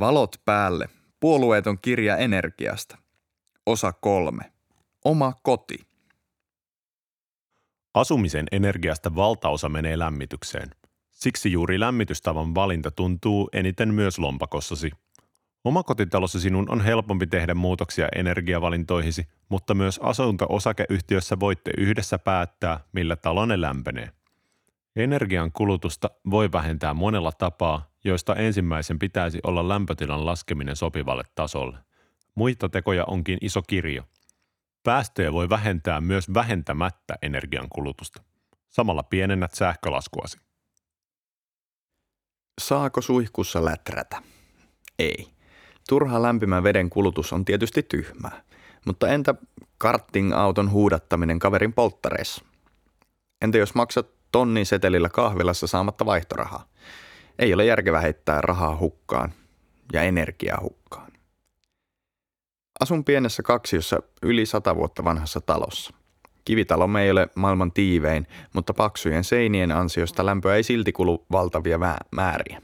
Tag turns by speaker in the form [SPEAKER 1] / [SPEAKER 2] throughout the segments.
[SPEAKER 1] Valot päälle. Puolueeton kirja energiasta. Osa kolme. Oma koti.
[SPEAKER 2] Asumisen energiasta valtaosa menee lämmitykseen. Siksi juuri lämmitystavan valinta tuntuu eniten myös lompakossasi. Omakotitalossa sinun on helpompi tehdä muutoksia energiavalintoihisi, mutta myös asunto-osakeyhtiössä voitte yhdessä päättää, millä talonne lämpenee. Energian kulutusta voi vähentää monella tapaa, joista ensimmäisen pitäisi olla lämpötilan laskeminen sopivalle tasolle. Muita tekoja onkin iso kirjo. Päästöjä voi vähentää myös vähentämättä energiankulutusta. Samalla pienennät sähkölaskuasi.
[SPEAKER 1] Saako suihkussa läträtä? Ei. Turha lämpimän veden kulutus on tietysti tyhmää. Mutta entä karting-auton huudattaminen kaverin polttareissa? Entä jos maksat tonnin setelillä kahvilassa saamatta vaihtorahaa? Ei ole järkevää heittää rahaa hukkaan ja energiaa hukkaan. Asun pienessä kaksiossa yli sata vuotta vanhassa talossa. Kivitalo ei ole maailman tiivein, mutta paksujen seinien ansiosta lämpöä ei silti kulu valtavia määriä.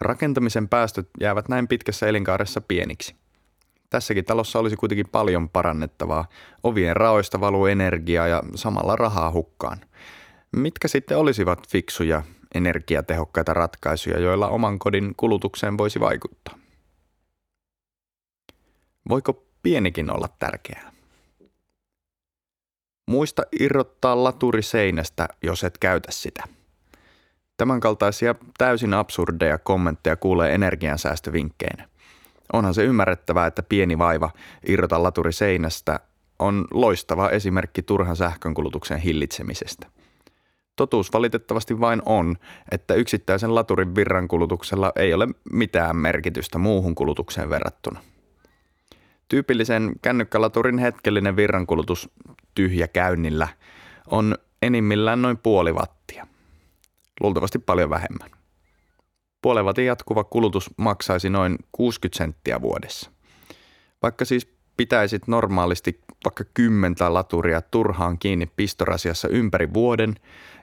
[SPEAKER 1] Rakentamisen päästöt jäävät näin pitkässä elinkaaressa pieniksi. Tässäkin talossa olisi kuitenkin paljon parannettavaa. Ovien raoista valuu energiaa ja samalla rahaa hukkaan. Mitkä sitten olisivat fiksuja, energiatehokkaita ratkaisuja, joilla oman kodin kulutukseen voisi vaikuttaa? Voiko pienikin olla tärkeää? Muista irrottaa laturi seinästä, jos et käytä sitä. Tämänkaltaisia täysin absurdeja kommentteja kuulee energiansäästövinkkeinä. Onhan se ymmärrettävää, että pieni vaiva irrota laturi seinästä on loistava esimerkki turhan sähkönkulutuksen hillitsemisestä. Totuus valitettavasti vain on, että yksittäisen laturin virrankulutuksella ei ole mitään merkitystä muuhun kulutukseen verrattuna. Tyypillisen kännykkälaturin hetkellinen virrankulutus tyhjä käynnillä on enimmillään noin puoli wattia. Luultavasti paljon vähemmän. Puolen watin jatkuva kulutus maksaisi noin 60 senttiä vuodessa. Vaikka siis pitäisit normaalisti vaikka kymmentä laturia turhaan kiinni pistorasiassa ympäri vuoden,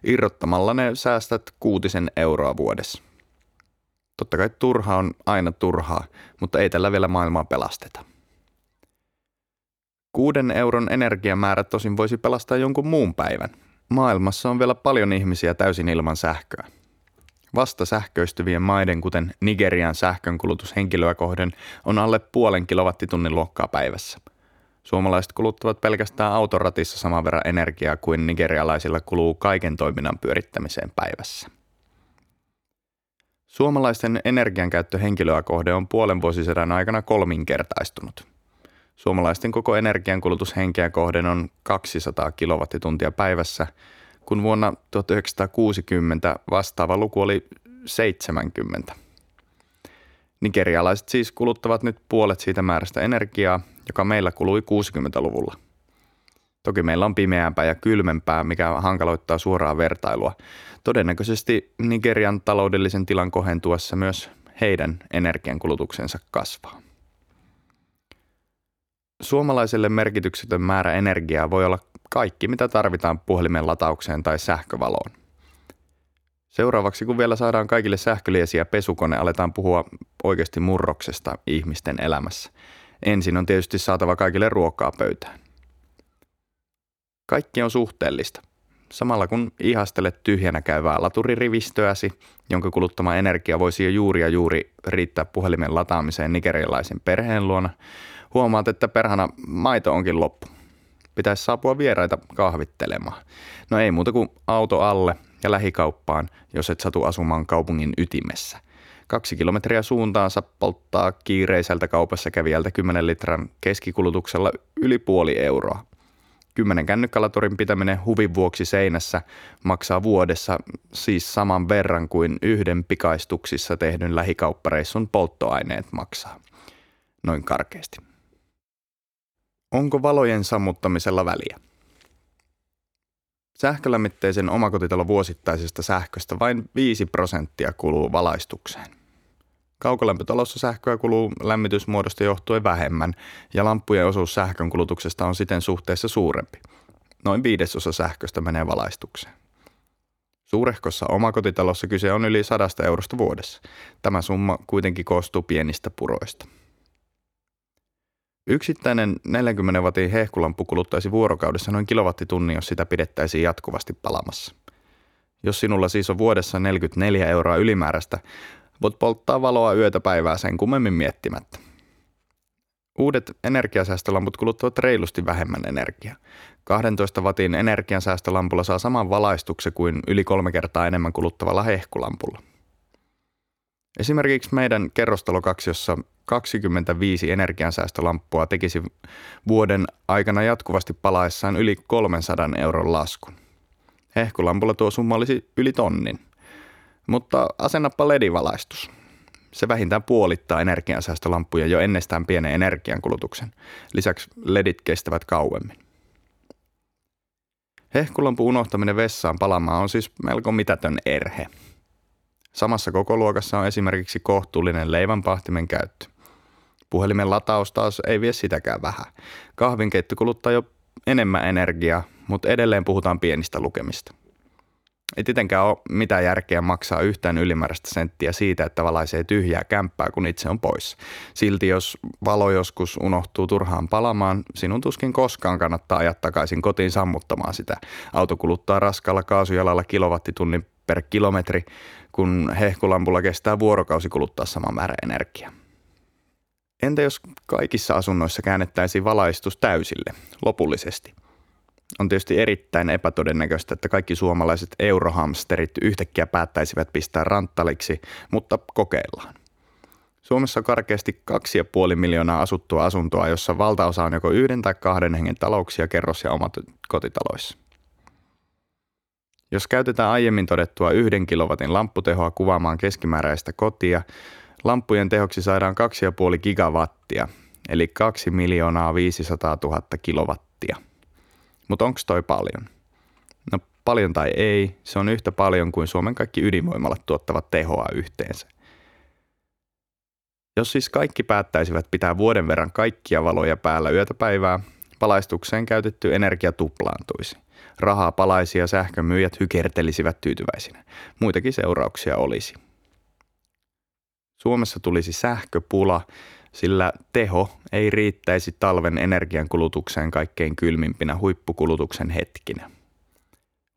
[SPEAKER 1] irrottamalla ne säästät kuutisen euroa vuodessa. Totta kai turha on aina turhaa, mutta ei tällä vielä maailmaa pelasteta. Kuuden euron energiamäärä tosin voisi pelastaa jonkun muun päivän. Maailmassa on vielä paljon ihmisiä täysin ilman sähköä. Vasta sähköistyvien maiden, kuten Nigerian sähkönkulutus henkilöä kohden, on alle puolen kilowattitunnin luokkaa päivässä. Suomalaiset kuluttavat pelkästään autoratissa saman verran energiaa kuin nigerialaisilla kuluu kaiken toiminnan pyörittämiseen päivässä. Suomalaisten energiankäyttö henkilöä kohde on puolen vuosisadan aikana kolminkertaistunut. Suomalaisten koko energiankulutus henkeä kohden on 200 kilowattituntia päivässä – kun vuonna 1960 vastaava luku oli 70. Nigerialaiset siis kuluttavat nyt puolet siitä määrästä energiaa, joka meillä kului 60-luvulla. Toki meillä on pimeämpää ja kylmempää, mikä hankaloittaa suoraa vertailua. Todennäköisesti Nigerian taloudellisen tilan kohentuessa myös heidän energiankulutuksensa kasvaa. Suomalaiselle merkityksetön määrä energiaa voi olla kaikki, mitä tarvitaan puhelimen lataukseen tai sähkövaloon. Seuraavaksi, kun vielä saadaan kaikille sähköliesi ja pesukone, aletaan puhua oikeasti murroksesta ihmisten elämässä. Ensin on tietysti saatava kaikille ruokaa pöytään. Kaikki on suhteellista. Samalla kun ihastelet tyhjänä käyvää laturirivistöäsi, jonka kuluttama energia voisi jo juuri ja juuri riittää puhelimen lataamiseen nigerialaisen perheen luona, huomaat, että perhana maito onkin loppu pitäisi saapua vieraita kahvittelemaan. No ei muuta kuin auto alle ja lähikauppaan, jos et satu asumaan kaupungin ytimessä. Kaksi kilometriä suuntaansa polttaa kiireiseltä kaupassa kävijältä 10 litran keskikulutuksella yli puoli euroa. Kymmenen kännykkälaturin pitäminen huvin vuoksi seinässä maksaa vuodessa siis saman verran kuin yhden pikaistuksissa tehdyn lähikauppareissun polttoaineet maksaa. Noin karkeasti. Onko valojen sammuttamisella väliä? Sähkölämmitteisen omakotitalon vuosittaisesta sähköstä vain 5 prosenttia kuluu valaistukseen. Kaukolämpötalossa sähköä kuluu lämmitysmuodosta johtuen vähemmän ja lampujen osuus sähkön kulutuksesta on siten suhteessa suurempi. Noin viidesosa sähköstä menee valaistukseen. Suurehkossa omakotitalossa kyse on yli sadasta eurosta vuodessa. Tämä summa kuitenkin koostuu pienistä puroista. Yksittäinen 40 watin hehkulampu kuluttaisi vuorokaudessa noin kilowattitunnin, jos sitä pidettäisiin jatkuvasti palamassa. Jos sinulla siis on vuodessa 44 euroa ylimääräistä, voit polttaa valoa yötä päivää sen kummemmin miettimättä. Uudet energiasäästölamput kuluttavat reilusti vähemmän energiaa. 12 watin energiansäästölampulla saa saman valaistuksen kuin yli kolme kertaa enemmän kuluttavalla hehkulampulla. Esimerkiksi meidän kerrostalokaksiossa 25 energiansäästölamppua tekisi vuoden aikana jatkuvasti palaessaan yli 300 euron laskun. Hehkulampulla tuo summa olisi yli tonnin. Mutta asennappa ledivalaistus. Se vähintään puolittaa energiansäästölamppuja jo ennestään pienen energiankulutuksen. Lisäksi ledit kestävät kauemmin. Hehkulampu unohtaminen vessaan palamaan on siis melko mitätön erhe. Samassa kokoluokassa on esimerkiksi kohtuullinen leivänpahtimen käyttö. Puhelimen lataus taas ei vie sitäkään vähän. Kahvinkeitto kuluttaa jo enemmän energiaa, mutta edelleen puhutaan pienistä lukemista. Ei tietenkään ole mitään järkeä maksaa yhtään ylimääräistä senttiä siitä, että valaisee tyhjää kämppää, kun itse on pois. Silti jos valo joskus unohtuu turhaan palamaan, sinun tuskin koskaan kannattaa ajaa takaisin kotiin sammuttamaan sitä. Auto kuluttaa raskalla kaasujalalla kilowattitunnin per kilometri, kun hehkulampulla kestää vuorokausi kuluttaa sama määrä energiaa. Entä jos kaikissa asunnoissa käännettäisiin valaistus täysille, lopullisesti? On tietysti erittäin epätodennäköistä, että kaikki suomalaiset eurohamsterit yhtäkkiä päättäisivät pistää ranttaliksi, mutta kokeillaan. Suomessa on karkeasti 2,5 miljoonaa asuttua asuntoa, jossa valtaosa on joko yhden tai kahden hengen talouksia kerros- ja omat kotitaloissa. Jos käytetään aiemmin todettua yhden kilowatin lampputehoa kuvaamaan keskimääräistä kotia, Lampujen tehoksi saadaan 2,5 gigawattia, eli 2 miljoonaa 500 000 kilowattia. Mutta onko toi paljon? No paljon tai ei, se on yhtä paljon kuin Suomen kaikki ydinvoimalat tuottavat tehoa yhteensä. Jos siis kaikki päättäisivät pitää vuoden verran kaikkia valoja päällä yötä päivää, palaistukseen käytetty energia tuplaantuisi. Rahaa palaisi ja sähkömyyjät hykertelisivät tyytyväisinä. Muitakin seurauksia olisi – Suomessa tulisi sähköpula, sillä teho ei riittäisi talven energiankulutukseen kaikkein kylmimpinä huippukulutuksen hetkinä.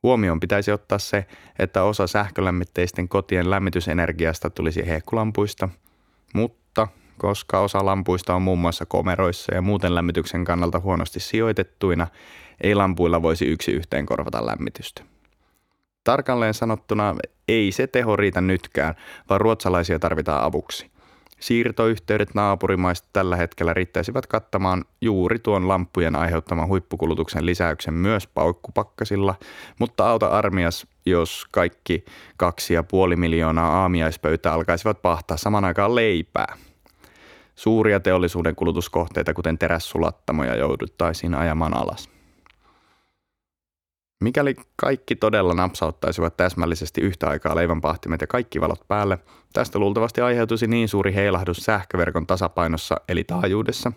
[SPEAKER 1] Huomioon pitäisi ottaa se, että osa sähkölämmitteisten kotien lämmitysenergiasta tulisi hehkulampuista, mutta koska osa lampuista on muun muassa komeroissa ja muuten lämmityksen kannalta huonosti sijoitettuina, ei lampuilla voisi yksi yhteen korvata lämmitystä. Tarkalleen sanottuna ei se teho riitä nytkään, vaan ruotsalaisia tarvitaan avuksi. Siirtoyhteydet naapurimaista tällä hetkellä riittäisivät kattamaan juuri tuon lamppujen aiheuttaman huippukulutuksen lisäyksen myös paukkupakkasilla, mutta auta armias, jos kaikki kaksi ja puoli miljoonaa aamiaispöytää alkaisivat pahtaa saman aikaan leipää. Suuria teollisuuden kulutuskohteita, kuten terässulattamoja, jouduttaisiin ajamaan alas. Mikäli kaikki todella napsauttaisivat täsmällisesti yhtä aikaa leivänpahtimet ja kaikki valot päälle, tästä luultavasti aiheutuisi niin suuri heilahdus sähköverkon tasapainossa eli taajuudessa,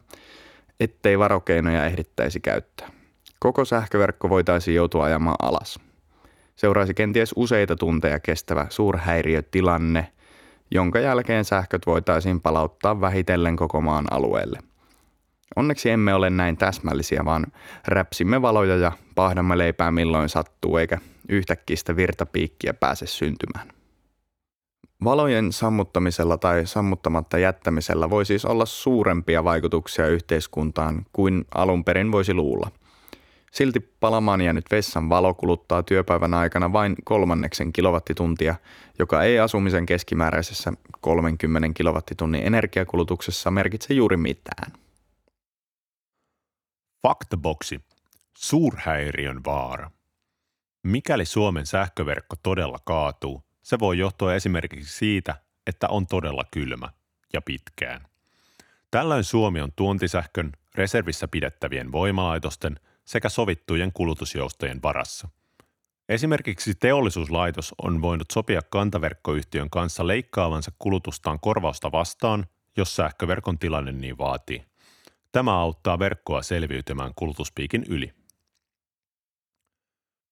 [SPEAKER 1] ettei varokeinoja ehdittäisi käyttää. Koko sähköverkko voitaisiin joutua ajamaan alas. Seuraisi kenties useita tunteja kestävä suurhäiriötilanne, jonka jälkeen sähköt voitaisiin palauttaa vähitellen koko maan alueelle – Onneksi emme ole näin täsmällisiä, vaan räpsimme valoja ja pahdamme leipää milloin sattuu, eikä yhtäkkiä sitä virtapiikkiä pääse syntymään. Valojen sammuttamisella tai sammuttamatta jättämisellä voi siis olla suurempia vaikutuksia yhteiskuntaan kuin alun perin voisi luulla. Silti palamaan jäänyt vessan valo kuluttaa työpäivän aikana vain kolmanneksen kilowattituntia, joka ei asumisen keskimääräisessä 30 kilowattitunnin energiakulutuksessa merkitse juuri mitään.
[SPEAKER 2] Faktaboksi. Suurhäiriön vaara. Mikäli Suomen sähköverkko todella kaatuu, se voi johtua esimerkiksi siitä, että on todella kylmä ja pitkään. Tällöin Suomi on tuontisähkön, reservissä pidettävien voimalaitosten sekä sovittujen kulutusjoustojen varassa. Esimerkiksi teollisuuslaitos on voinut sopia kantaverkkoyhtiön kanssa leikkaavansa kulutustaan korvausta vastaan, jos sähköverkon tilanne niin vaatii. Tämä auttaa verkkoa selviytymään kulutuspiikin yli.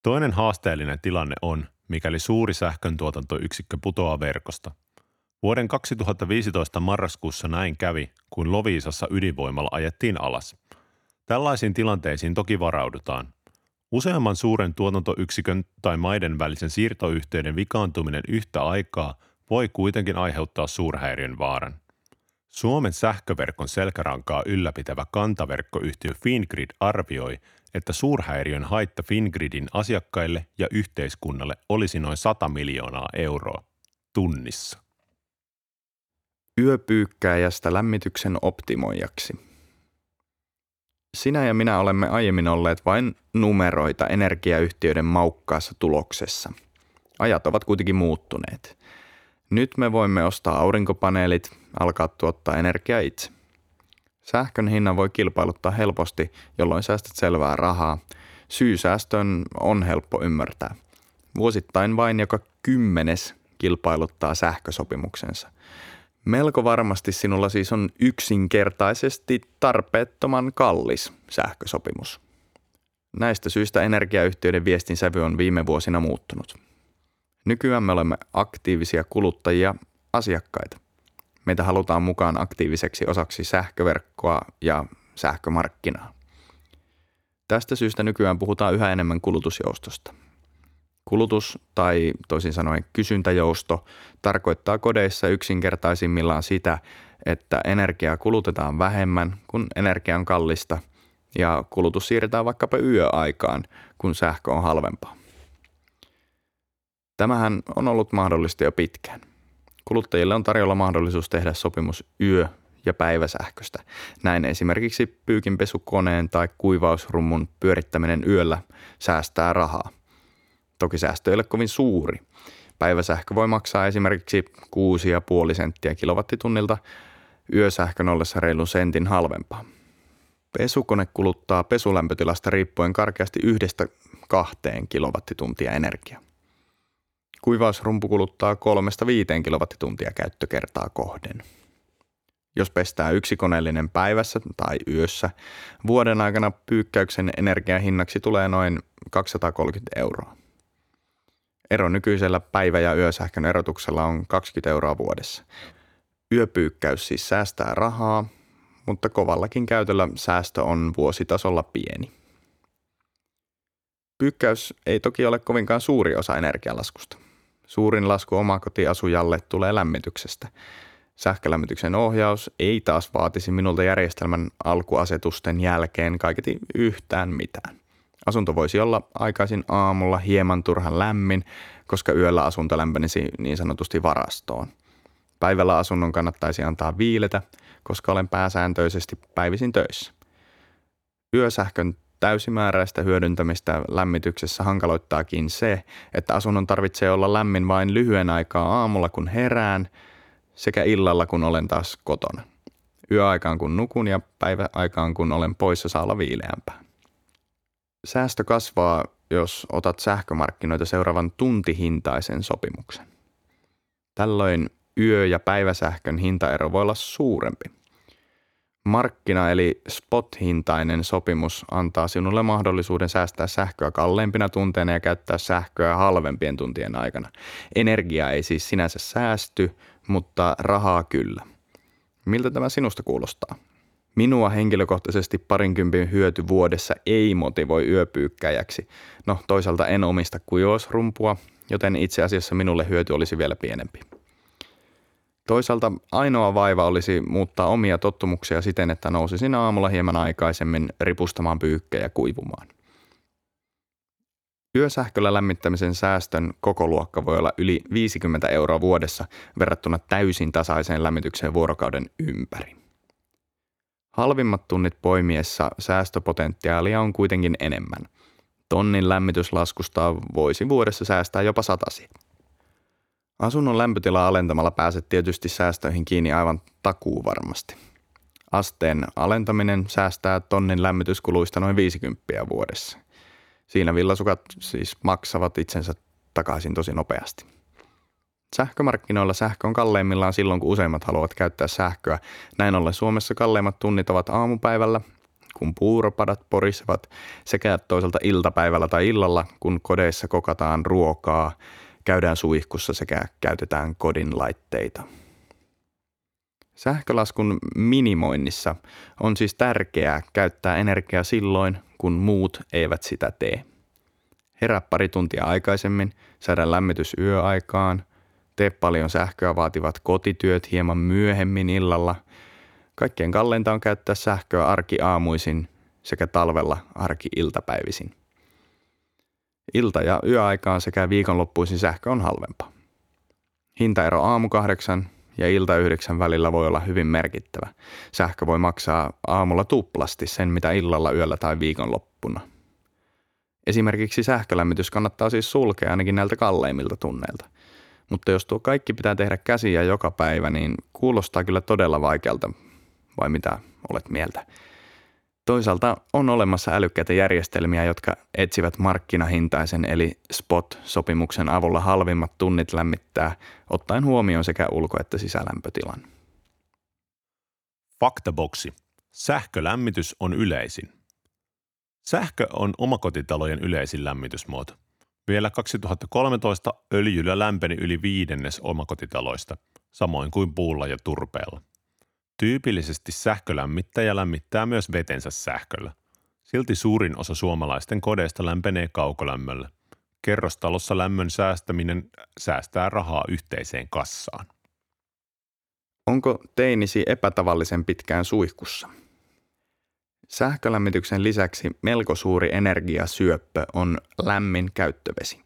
[SPEAKER 2] Toinen haasteellinen tilanne on, mikäli suuri sähköntuotantoyksikkö putoaa verkosta. Vuoden 2015 marraskuussa näin kävi, kun Loviisassa ydinvoimalla ajettiin alas. Tällaisiin tilanteisiin toki varaudutaan. Useamman suuren tuotantoyksikön tai maiden välisen siirtoyhteyden vikaantuminen yhtä aikaa voi kuitenkin aiheuttaa suurhäiriön vaaran. Suomen sähköverkon selkärankaa ylläpitävä kantaverkkoyhtiö Fingrid arvioi, että suurhäiriön haitta Fingridin asiakkaille ja yhteiskunnalle olisi noin 100 miljoonaa euroa tunnissa.
[SPEAKER 1] Yöpyykkääjästä lämmityksen optimoijaksi. Sinä ja minä olemme aiemmin olleet vain numeroita energiayhtiöiden maukkaassa tuloksessa. Ajat ovat kuitenkin muuttuneet. Nyt me voimme ostaa aurinkopaneelit, alkaa tuottaa energiaa itse. Sähkön hinnan voi kilpailuttaa helposti, jolloin säästät selvää rahaa. Syysäästön on helppo ymmärtää. Vuosittain vain joka kymmenes kilpailuttaa sähkösopimuksensa. Melko varmasti sinulla siis on yksinkertaisesti tarpeettoman kallis sähkösopimus. Näistä syistä energiayhtiöiden viestin sävy on viime vuosina muuttunut. Nykyään me olemme aktiivisia kuluttajia, asiakkaita. Meitä halutaan mukaan aktiiviseksi osaksi sähköverkkoa ja sähkömarkkinaa. Tästä syystä nykyään puhutaan yhä enemmän kulutusjoustosta. Kulutus tai toisin sanoen kysyntäjousto tarkoittaa kodeissa yksinkertaisimmillaan sitä, että energiaa kulutetaan vähemmän, kun energia on kallista ja kulutus siirretään vaikkapa yöaikaan, kun sähkö on halvempaa. Tämähän on ollut mahdollista jo pitkään. Kuluttajille on tarjolla mahdollisuus tehdä sopimus yö- ja päiväsähköstä. Näin esimerkiksi pyykinpesukoneen tai kuivausrummun pyörittäminen yöllä säästää rahaa. Toki säästö ei ole kovin suuri. Päiväsähkö voi maksaa esimerkiksi 6,5 senttiä kilowattitunnilta, yösähkön ollessa reilun sentin halvempaa. Pesukone kuluttaa pesulämpötilasta riippuen karkeasti yhdestä kahteen kilowattituntia energiaa. Kuivausrumpu kuluttaa 3-5 kilowattituntia käyttökertaa kohden. Jos pestää yksi koneellinen päivässä tai yössä, vuoden aikana pyykkäyksen energiahinnaksi tulee noin 230 euroa. Ero nykyisellä päivä- ja yösähkön erotuksella on 20 euroa vuodessa. Yöpyykkäys siis säästää rahaa, mutta kovallakin käytöllä säästö on vuositasolla pieni. Pyykkäys ei toki ole kovinkaan suuri osa energialaskusta. Suurin lasku omakotiasujalle tulee lämmityksestä. Sähkölämmityksen ohjaus ei taas vaatisi minulta järjestelmän alkuasetusten jälkeen kaiketi yhtään mitään. Asunto voisi olla aikaisin aamulla hieman turhan lämmin, koska yöllä asunto lämpenisi niin sanotusti varastoon. Päivällä asunnon kannattaisi antaa viiletä, koska olen pääsääntöisesti päivisin töissä. Yösähkön täysimääräistä hyödyntämistä lämmityksessä hankaloittaakin se, että asunnon tarvitsee olla lämmin vain lyhyen aikaa aamulla kun herään sekä illalla kun olen taas kotona. Yöaikaan kun nukun ja päiväaikaan kun olen poissa saa olla viileämpää. Säästö kasvaa, jos otat sähkömarkkinoita seuraavan tuntihintaisen sopimuksen. Tällöin yö- ja päiväsähkön hintaero voi olla suurempi. Markkina- eli spot-hintainen sopimus antaa sinulle mahdollisuuden säästää sähköä kalleimpina tunteina ja käyttää sähköä halvempien tuntien aikana. Energia ei siis sinänsä säästy, mutta rahaa kyllä. Miltä tämä sinusta kuulostaa? Minua henkilökohtaisesti parinkympin hyöty vuodessa ei motivoi yöpyykkäjäksi. No toisaalta en omista kuivausrumpua, joten itse asiassa minulle hyöty olisi vielä pienempi. Toisaalta ainoa vaiva olisi muuttaa omia tottumuksia siten, että nousisin aamulla hieman aikaisemmin ripustamaan pyykkejä kuivumaan. Yösähköllä lämmittämisen säästön koko luokka voi olla yli 50 euroa vuodessa verrattuna täysin tasaiseen lämmitykseen vuorokauden ympäri. Halvimmat tunnit poimiessa säästöpotentiaalia on kuitenkin enemmän. Tonnin lämmityslaskusta voisi vuodessa säästää jopa satasi. Asunnon lämpötilaa alentamalla pääset tietysti säästöihin kiinni aivan takuu varmasti. Asteen alentaminen säästää tonnin lämmityskuluista noin 50 vuodessa. Siinä villasukat siis maksavat itsensä takaisin tosi nopeasti. Sähkömarkkinoilla sähkö on kalleimmillaan silloin, kun useimmat haluavat käyttää sähköä. Näin ollen Suomessa kalleimmat tunnit ovat aamupäivällä, kun puuropadat porisevat, sekä toisaalta iltapäivällä tai illalla, kun kodeissa kokataan ruokaa, käydään suihkussa sekä käytetään kodin laitteita. Sähkölaskun minimoinnissa on siis tärkeää käyttää energiaa silloin, kun muut eivät sitä tee. Herää pari tuntia aikaisemmin, saada lämmitys yöaikaan, tee paljon sähköä vaativat kotityöt hieman myöhemmin illalla. Kaikkein kalleinta on käyttää sähköä arki-aamuisin sekä talvella arki-iltapäivisin. Ilta- ja yöaikaan sekä viikonloppuisin sähkö on halvempaa. Hintaero aamu kahdeksan ja ilta yhdeksän välillä voi olla hyvin merkittävä. Sähkö voi maksaa aamulla tuplasti sen, mitä illalla, yöllä tai viikonloppuna. Esimerkiksi sähkölämmitys kannattaa siis sulkea ainakin näiltä kalleimmilta tunneilta. Mutta jos tuo kaikki pitää tehdä käsiä joka päivä, niin kuulostaa kyllä todella vaikealta, vai mitä olet mieltä? Toisaalta on olemassa älykkäitä järjestelmiä, jotka etsivät markkinahintaisen eli spot-sopimuksen avulla halvimmat tunnit lämmittää, ottaen huomioon sekä ulko- että sisälämpötilan.
[SPEAKER 2] Faktaboksi. Sähkölämmitys on yleisin. Sähkö on omakotitalojen yleisin lämmitysmuoto. Vielä 2013 öljyllä lämpeni yli viidennes omakotitaloista, samoin kuin puulla ja turpeella. Tyypillisesti sähkölämmittäjä lämmittää myös vetensä sähköllä. Silti suurin osa suomalaisten kodeista lämpenee kaukolämmöllä. Kerrostalossa lämmön säästäminen säästää rahaa yhteiseen kassaan.
[SPEAKER 1] Onko teinisi epätavallisen pitkään suihkussa? Sähkölämmityksen lisäksi melko suuri energiasyöppö on lämmin käyttövesi.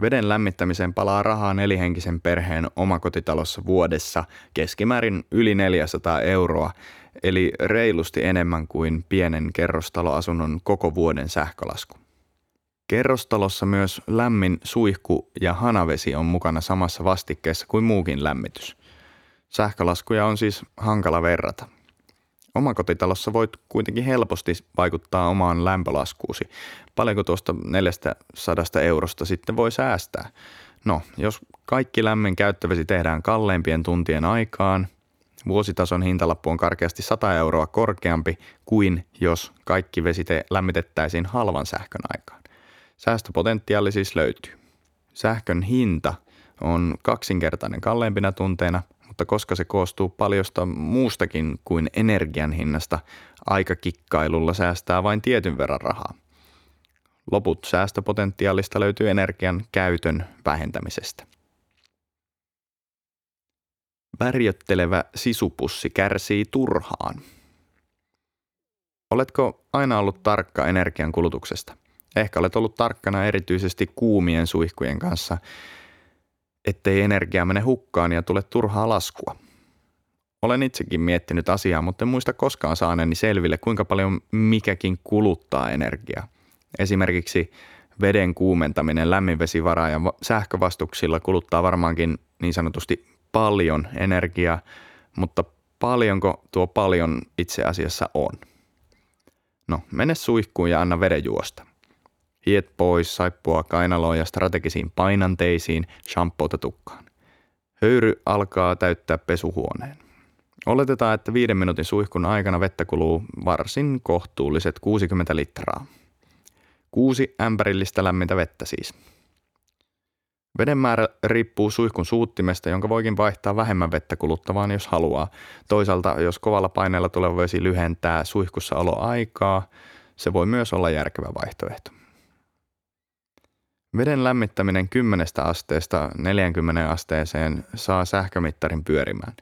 [SPEAKER 1] Veden lämmittämiseen palaa rahaa nelihenkisen perheen omakotitalossa vuodessa keskimäärin yli 400 euroa, eli reilusti enemmän kuin pienen kerrostaloasunnon koko vuoden sähkölasku. Kerrostalossa myös lämmin suihku ja hanavesi on mukana samassa vastikkeessa kuin muukin lämmitys. Sähkölaskuja on siis hankala verrata – Omakotitalossa voit kuitenkin helposti vaikuttaa omaan lämpölaskuusi. Paljonko tuosta 400 eurosta sitten voi säästää? No, jos kaikki lämmin käyttövesi tehdään kalleimpien tuntien aikaan, vuositason hintalappu on karkeasti 100 euroa korkeampi kuin jos kaikki vesi lämmitettäisiin halvan sähkön aikaan. Säästöpotentiaali siis löytyy. Sähkön hinta on kaksinkertainen kalleimpina tunteina – mutta koska se koostuu paljosta muustakin kuin energian hinnasta, aikakikkailulla säästää vain tietyn verran rahaa. Loput säästöpotentiaalista löytyy energian käytön vähentämisestä. Värjöttelevä sisupussi kärsii turhaan. Oletko aina ollut tarkka energian kulutuksesta? Ehkä olet ollut tarkkana erityisesti kuumien suihkujen kanssa – ettei energia mene hukkaan ja tule turhaa laskua. Olen itsekin miettinyt asiaa, mutta en muista koskaan saaneeni selville, kuinka paljon mikäkin kuluttaa energiaa. Esimerkiksi veden kuumentaminen lämminvesivara ja sähkövastuksilla kuluttaa varmaankin niin sanotusti paljon energiaa, mutta paljonko tuo paljon itse asiassa on? No, mene suihkuun ja anna veden juosta. Hiet pois saippua kainaloon ja strategisiin painanteisiin, shampoota tukkaan. Höyry alkaa täyttää pesuhuoneen. Oletetaan, että viiden minuutin suihkun aikana vettä kuluu varsin kohtuulliset 60 litraa. Kuusi ämpärillistä lämmintä vettä siis. Veden määrä riippuu suihkun suuttimesta, jonka voikin vaihtaa vähemmän vettä kuluttavaan, jos haluaa. Toisaalta, jos kovalla paineella tuleva vesi lyhentää suihkussa oloaikaa, se voi myös olla järkevä vaihtoehto. Veden lämmittäminen 10 asteesta 40 asteeseen saa sähkömittarin pyörimään.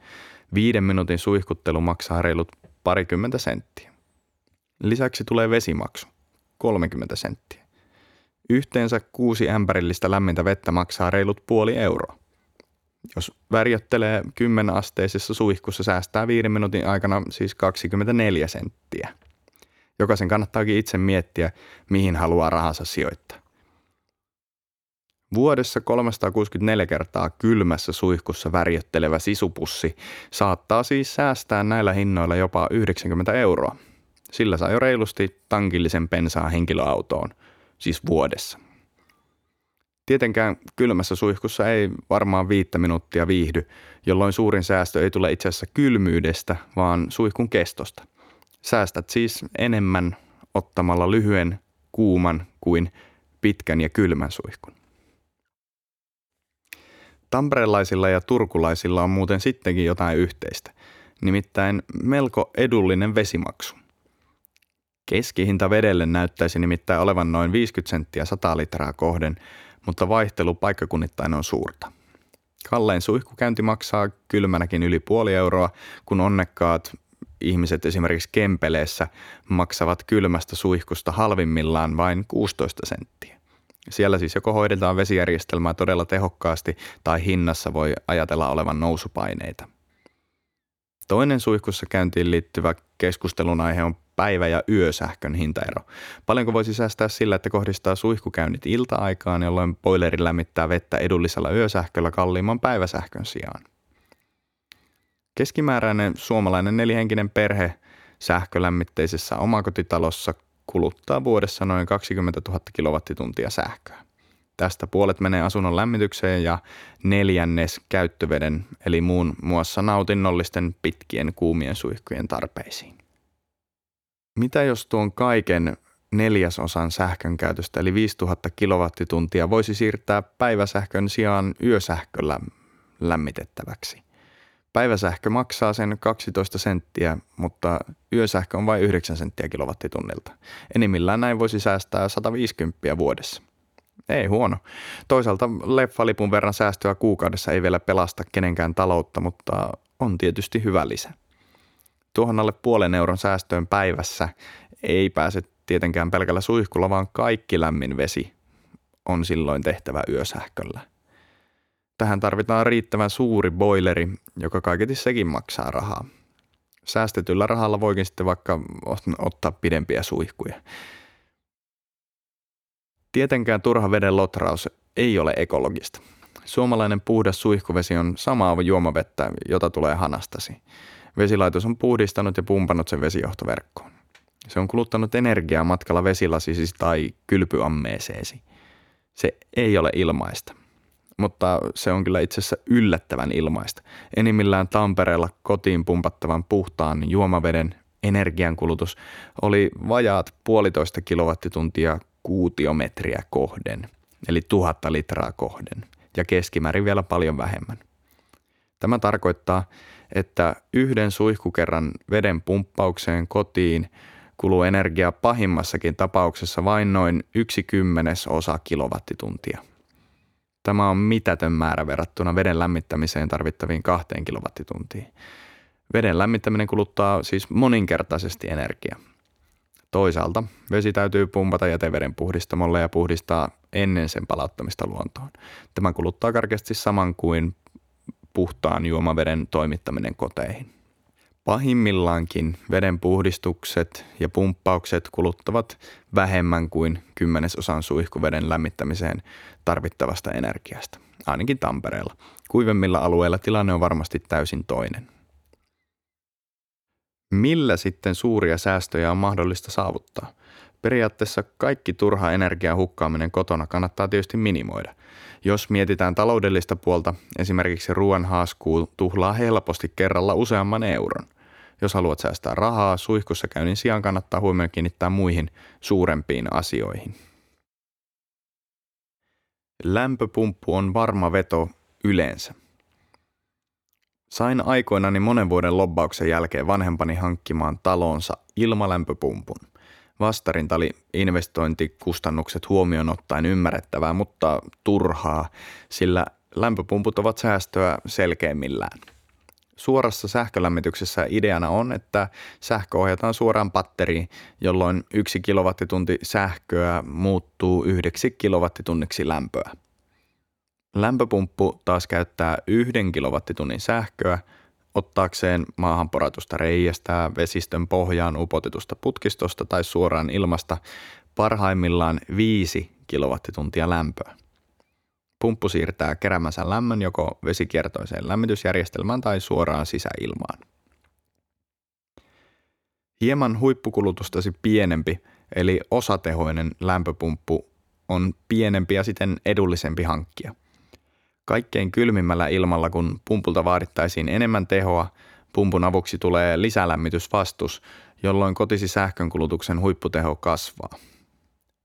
[SPEAKER 1] Viiden minuutin suihkuttelu maksaa reilut parikymmentä senttiä. Lisäksi tulee vesimaksu, 30 senttiä. Yhteensä kuusi ämpärillistä lämmintä vettä maksaa reilut puoli euroa. Jos värjöttelee 10 asteisessa suihkussa, säästää viiden minuutin aikana siis 24 senttiä. Jokaisen kannattaakin itse miettiä, mihin haluaa rahansa sijoittaa. Vuodessa 364 kertaa kylmässä suihkussa värjöttelevä sisupussi saattaa siis säästää näillä hinnoilla jopa 90 euroa. Sillä saa jo reilusti tankillisen pensaa henkilöautoon, siis vuodessa. Tietenkään kylmässä suihkussa ei varmaan viittä minuuttia viihdy, jolloin suurin säästö ei tule itse asiassa kylmyydestä, vaan suihkun kestosta. Säästät siis enemmän ottamalla lyhyen, kuuman kuin pitkän ja kylmän suihkun. Tamperelaisilla ja turkulaisilla on muuten sittenkin jotain yhteistä, nimittäin melko edullinen vesimaksu. Keskihinta vedelle näyttäisi nimittäin olevan noin 50 senttiä 100 litraa kohden, mutta vaihtelu paikkakunnittain on suurta. Kallein suihkukäynti maksaa kylmänäkin yli puoli euroa, kun onnekkaat ihmiset esimerkiksi Kempeleessä maksavat kylmästä suihkusta halvimmillaan vain 16 senttiä. Siellä siis joko hoidetaan vesijärjestelmää todella tehokkaasti tai hinnassa voi ajatella olevan nousupaineita. Toinen suihkussa käyntiin liittyvä keskustelun aihe on päivä- ja yösähkön hintaero. Paljonko voisi säästää sillä, että kohdistaa suihkukäynnit ilta-aikaan, jolloin boileri lämmittää vettä edullisella yösähköllä kalliimman päiväsähkön sijaan? Keskimääräinen suomalainen nelihenkinen perhe sähkölämmitteisessä omakotitalossa kuluttaa vuodessa noin 20 000 kilowattituntia sähköä. Tästä puolet menee asunnon lämmitykseen ja neljännes käyttöveden eli muun muassa nautinnollisten pitkien kuumien suihkujen tarpeisiin. Mitä jos tuon kaiken neljäsosan sähkön käytöstä eli 5000 kilowattituntia voisi siirtää päiväsähkön sijaan yösähköllä lämmitettäväksi? Päiväsähkö maksaa sen 12 senttiä, mutta yösähkö on vain 9 senttiä kilowattitunnilta. Enimmillään näin voisi säästää 150 vuodessa. Ei huono. Toisaalta leffalipun verran säästöä kuukaudessa ei vielä pelasta kenenkään taloutta, mutta on tietysti hyvä lisä. Tuohon alle puolen euron säästöön päivässä ei pääse tietenkään pelkällä suihkulla, vaan kaikki lämmin vesi on silloin tehtävä yösähköllä. Tähän tarvitaan riittävän suuri boileri, joka kaiketi sekin maksaa rahaa. Säästetyllä rahalla voikin sitten vaikka ottaa pidempiä suihkuja. Tietenkään turha veden lotraus ei ole ekologista. Suomalainen puhdas suihkuvesi on samaa juomavettä, jota tulee hanastasi. Vesilaitos on puhdistanut ja pumpannut sen vesijohtoverkkoon. Se on kuluttanut energiaa matkalla vesilasisi tai kylpyammeeseesi. Se ei ole ilmaista, mutta se on kyllä itse asiassa yllättävän ilmaista. Enimmillään Tampereella kotiin pumpattavan puhtaan juomaveden energiankulutus oli vajaat puolitoista kilowattituntia kuutiometriä kohden, eli tuhatta litraa kohden, ja keskimäärin vielä paljon vähemmän. Tämä tarkoittaa, että yhden suihkukerran veden pumppaukseen kotiin kuluu energiaa pahimmassakin tapauksessa vain noin yksi kymmenes osa kilowattituntia. Tämä on mitätön määrä verrattuna veden lämmittämiseen tarvittaviin kahteen kilowattituntiin. Veden lämmittäminen kuluttaa siis moninkertaisesti energiaa. Toisaalta vesi täytyy pumpata jäteveden puhdistamolle ja puhdistaa ennen sen palauttamista luontoon. Tämä kuluttaa karkeasti saman kuin puhtaan juomaveden toimittaminen koteihin. Pahimmillaankin veden puhdistukset ja pumppaukset kuluttavat vähemmän kuin kymmenesosan suihkuveden lämmittämiseen tarvittavasta energiasta, ainakin Tampereella. Kuivemmilla alueilla tilanne on varmasti täysin toinen. Millä sitten suuria säästöjä on mahdollista saavuttaa? Periaatteessa kaikki turha energian hukkaaminen kotona kannattaa tietysti minimoida. Jos mietitään taloudellista puolta, esimerkiksi ruoan haaskuu tuhlaa helposti kerralla useamman euron. Jos haluat säästää rahaa, suihkussa käynnin sijaan kannattaa huomioon kiinnittää muihin suurempiin asioihin. Lämpöpumppu on varma veto yleensä. Sain aikoinani monen vuoden lobbauksen jälkeen vanhempani hankkimaan talonsa ilmalämpöpumpun. Vastarinta oli investointikustannukset huomioon ottaen ymmärrettävää, mutta turhaa, sillä lämpöpumput ovat säästöä selkeimmillään. Suorassa sähkölämmityksessä ideana on, että sähkö ohjataan suoraan batteriin, jolloin yksi kilowattitunti sähköä muuttuu yhdeksi kilowattitunniksi lämpöä. Lämpöpumppu taas käyttää yhden kilowattitunnin sähköä ottaakseen maahan poratusta reiästä, vesistön pohjaan upotetusta putkistosta tai suoraan ilmasta parhaimmillaan 5 kilowattituntia lämpöä. Pumppu siirtää keräämänsä lämmön joko vesikiertoiseen lämmitysjärjestelmään tai suoraan sisäilmaan. Hieman huippukulutustasi pienempi eli osatehoinen lämpöpumppu on pienempi ja siten edullisempi hankkia – Kaikkein kylmimmällä ilmalla, kun pumpulta vaadittaisiin enemmän tehoa, pumpun avuksi tulee lisälämmitysvastus, jolloin kotisi sähkönkulutuksen huipputeho kasvaa.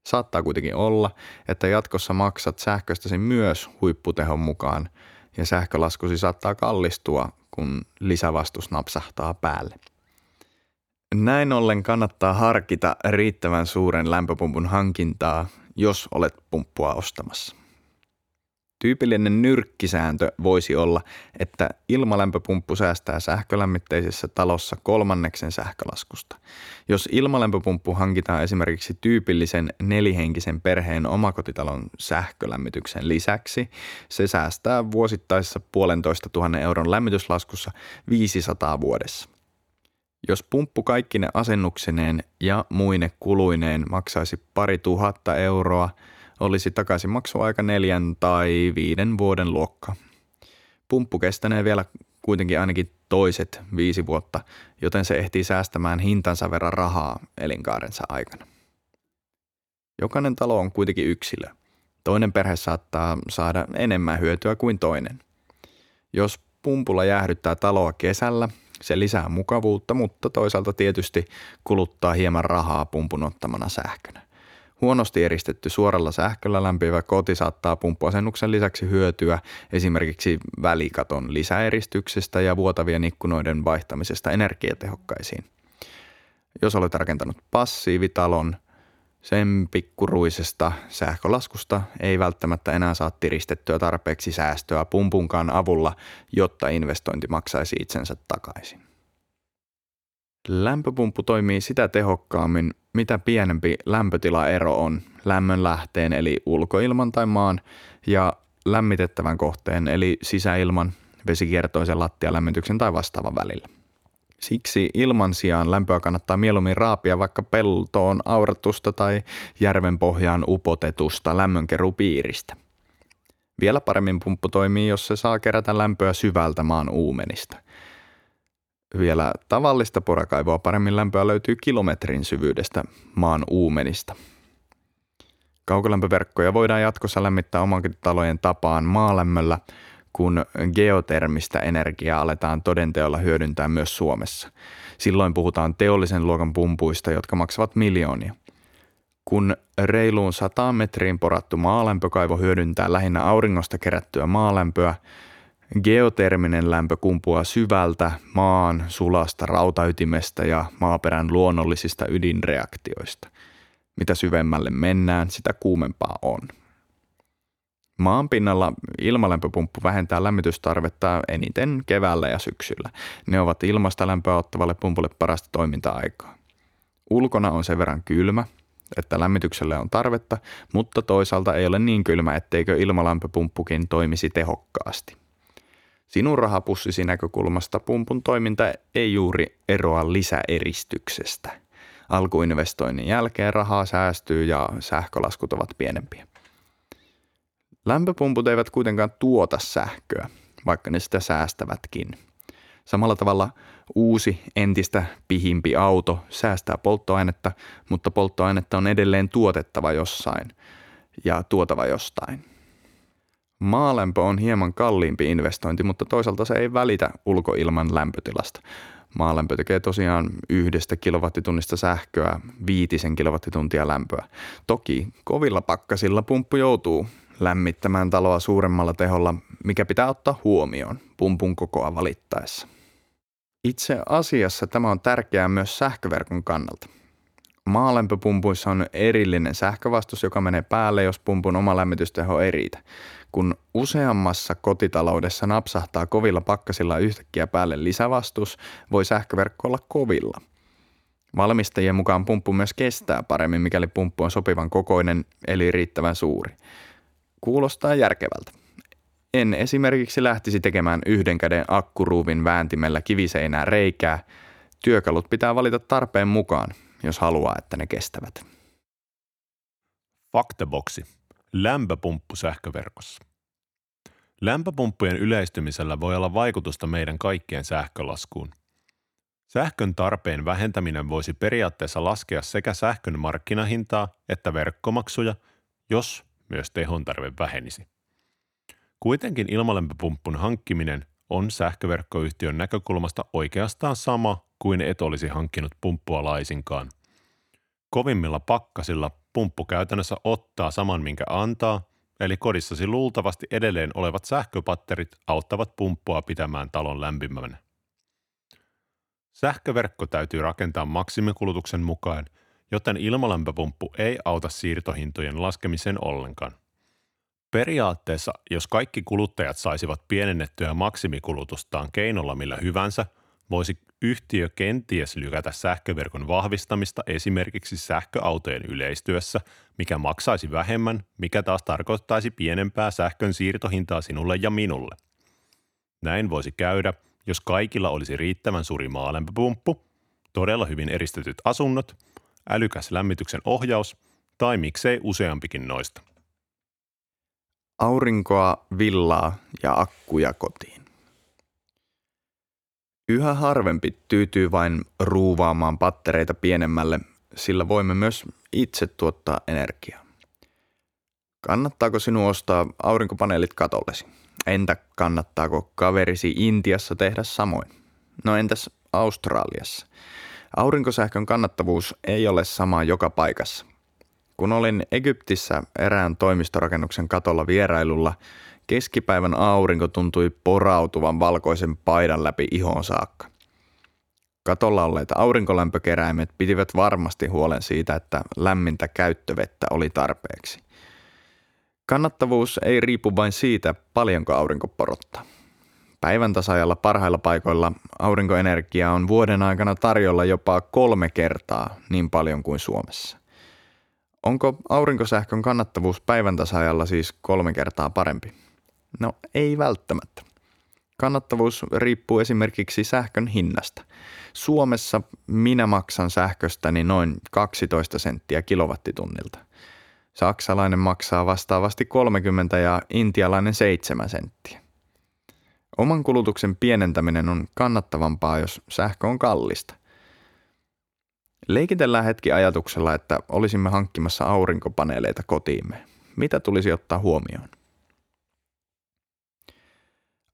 [SPEAKER 1] Saattaa kuitenkin olla, että jatkossa maksat sähköstäsi myös huipputehon mukaan ja sähkölaskusi saattaa kallistua, kun lisävastus napsahtaa päälle. Näin ollen kannattaa harkita riittävän suuren lämpöpumpun hankintaa, jos olet pumppua ostamassa. Tyypillinen nyrkkisääntö voisi olla, että ilmalämpöpumppu säästää sähkölämmitteisessä talossa kolmanneksen sähkölaskusta. Jos ilmalämpöpumppu hankitaan esimerkiksi tyypillisen nelihenkisen perheen omakotitalon sähkölämmityksen lisäksi, se säästää vuosittaisessa puolentoista tuhannen euron lämmityslaskussa 500 vuodessa. Jos pumppu kaikkine asennuksineen ja muine kuluineen maksaisi pari tuhatta euroa – olisi takaisinmaksuaika neljän tai viiden vuoden luokka. Pumppu kestänee vielä kuitenkin ainakin toiset viisi vuotta, joten se ehtii säästämään hintansa verran rahaa elinkaarensa aikana. Jokainen talo on kuitenkin yksilö. Toinen perhe saattaa saada enemmän hyötyä kuin toinen. Jos pumpulla jäähdyttää taloa kesällä, se lisää mukavuutta, mutta toisaalta tietysti kuluttaa hieman rahaa pumpun ottamana sähkönä. Huonosti eristetty suoralla sähköllä lämpivä koti saattaa pumppuasennuksen lisäksi hyötyä esimerkiksi välikaton lisäeristyksestä ja vuotavien ikkunoiden vaihtamisesta energiatehokkaisiin. Jos olet rakentanut passiivitalon, sen pikkuruisesta sähkölaskusta ei välttämättä enää saa tiristettyä tarpeeksi säästöä pumpunkaan avulla, jotta investointi maksaisi itsensä takaisin. Lämpöpumppu toimii sitä tehokkaammin, mitä pienempi lämpötilaero on lämmön lähteen eli ulkoilman tai maan ja lämmitettävän kohteen eli sisäilman, vesikiertoisen lattialämmityksen tai vastaavan välillä. Siksi ilman sijaan lämpöä kannattaa mieluummin raapia vaikka peltoon auratusta tai järven pohjaan upotetusta lämmönkerupiiristä. Vielä paremmin pumppu toimii, jos se saa kerätä lämpöä syvältä maan uumenista – vielä tavallista porakaivoa paremmin lämpöä löytyy kilometrin syvyydestä maan uumenista. Kaukolämpöverkkoja voidaan jatkossa lämmittää omakotitalojen tapaan maalämmöllä, kun geotermistä energiaa aletaan todenteolla hyödyntää myös Suomessa. Silloin puhutaan teollisen luokan pumpuista, jotka maksavat miljoonia. Kun reiluun 100 metriin porattu maalämpökaivo hyödyntää lähinnä auringosta kerättyä maalämpöä, Geoterminen lämpö kumpuaa syvältä maan sulasta rautaytimestä ja maaperän luonnollisista ydinreaktioista. Mitä syvemmälle mennään, sitä kuumempaa on. Maan pinnalla ilmalämpöpumppu vähentää lämmitystarvetta eniten keväällä ja syksyllä. Ne ovat ilmasta lämpöä ottavalle pumpulle parasta toiminta-aikaa. Ulkona on sen verran kylmä, että lämmitykselle on tarvetta, mutta toisaalta ei ole niin kylmä, etteikö ilmalämpöpumppukin toimisi tehokkaasti. Sinun rahapussisi näkökulmasta pumpun toiminta ei juuri eroa lisäeristyksestä. Alkuinvestoinnin jälkeen rahaa säästyy ja sähkölaskut ovat pienempiä. Lämpöpumput eivät kuitenkaan tuota sähköä, vaikka ne sitä säästävätkin. Samalla tavalla uusi, entistä pihimpi auto säästää polttoainetta, mutta polttoainetta on edelleen tuotettava jossain ja tuotava jostain. Maalämpö on hieman kalliimpi investointi, mutta toisaalta se ei välitä ulkoilman lämpötilasta. Maalämpö tekee tosiaan yhdestä kilowattitunnista sähköä viitisen kilowattituntia lämpöä. Toki kovilla pakkasilla pumppu joutuu lämmittämään taloa suuremmalla teholla, mikä pitää ottaa huomioon pumpun kokoa valittaessa. Itse asiassa tämä on tärkeää myös sähköverkon kannalta. Maalämpöpumpuissa on erillinen sähkövastus, joka menee päälle, jos pumpun oma lämmitysteho ei riitä. Kun useammassa kotitaloudessa napsahtaa kovilla pakkasilla yhtäkkiä päälle lisävastus, voi sähköverkko olla kovilla. Valmistajien mukaan pumppu myös kestää paremmin, mikäli pumppu on sopivan kokoinen eli riittävän suuri. Kuulostaa järkevältä. En esimerkiksi lähtisi tekemään yhden käden akkuruuvin vääntimellä kiviseinää reikää. Työkalut pitää valita tarpeen mukaan, jos haluaa, että ne kestävät.
[SPEAKER 2] Fakteboksi. Lämpöpumppu sähköverkossa. Lämpöpumppujen yleistymisellä voi olla vaikutusta meidän kaikkien sähkölaskuun. Sähkön tarpeen vähentäminen voisi periaatteessa laskea sekä sähkön markkinahintaa että verkkomaksuja, jos myös tehon tarve vähenisi. Kuitenkin ilmalämpöpumppun hankkiminen on sähköverkkoyhtiön näkökulmasta oikeastaan sama kuin et olisi hankkinut pumppua laisinkaan. Kovimmilla pakkasilla pumppu käytännössä ottaa saman minkä antaa, eli kodissasi luultavasti edelleen olevat sähköpatterit auttavat pumppua pitämään talon lämpimänä. Sähköverkko täytyy rakentaa maksimikulutuksen mukaan, joten ilmalämpöpumppu ei auta siirtohintojen laskemiseen ollenkaan. Periaatteessa, jos kaikki kuluttajat saisivat pienennettyä maksimikulutustaan keinolla millä hyvänsä, voisi yhtiö kenties lykätä sähköverkon vahvistamista esimerkiksi sähköautojen yleistyessä, mikä maksaisi vähemmän, mikä taas tarkoittaisi pienempää sähkön siirtohintaa sinulle ja minulle. Näin voisi käydä, jos kaikilla olisi riittävän suuri maalämpöpumppu, todella hyvin eristetyt asunnot, älykäs lämmityksen ohjaus tai miksei useampikin noista.
[SPEAKER 1] Aurinkoa, villaa ja akkuja kotiin. Yhä harvempi tyytyy vain ruuvaamaan pattereita pienemmälle, sillä voimme myös itse tuottaa energiaa. Kannattaako sinun ostaa aurinkopaneelit katollesi? Entä kannattaako kaverisi Intiassa tehdä samoin? No entäs Australiassa? Aurinkosähkön kannattavuus ei ole sama joka paikassa. Kun olin Egyptissä erään toimistorakennuksen katolla vierailulla, keskipäivän aurinko tuntui porautuvan valkoisen paidan läpi ihoon saakka. Katolla olleet aurinkolämpökeräimet pitivät varmasti huolen siitä, että lämmintä käyttövettä oli tarpeeksi. Kannattavuus ei riipu vain siitä, paljonko aurinko porottaa. Päivän tasajalla parhailla paikoilla aurinkoenergia on vuoden aikana tarjolla jopa kolme kertaa niin paljon kuin Suomessa. Onko aurinkosähkön kannattavuus päivän tasajalla siis kolme kertaa parempi? No ei välttämättä. Kannattavuus riippuu esimerkiksi sähkön hinnasta. Suomessa minä maksan sähköstäni noin 12 senttiä kilowattitunnilta. Saksalainen maksaa vastaavasti 30 ja intialainen 7 senttiä. Oman kulutuksen pienentäminen on kannattavampaa, jos sähkö on kallista. Leikitellään hetki ajatuksella, että olisimme hankkimassa aurinkopaneeleita kotiimme. Mitä tulisi ottaa huomioon?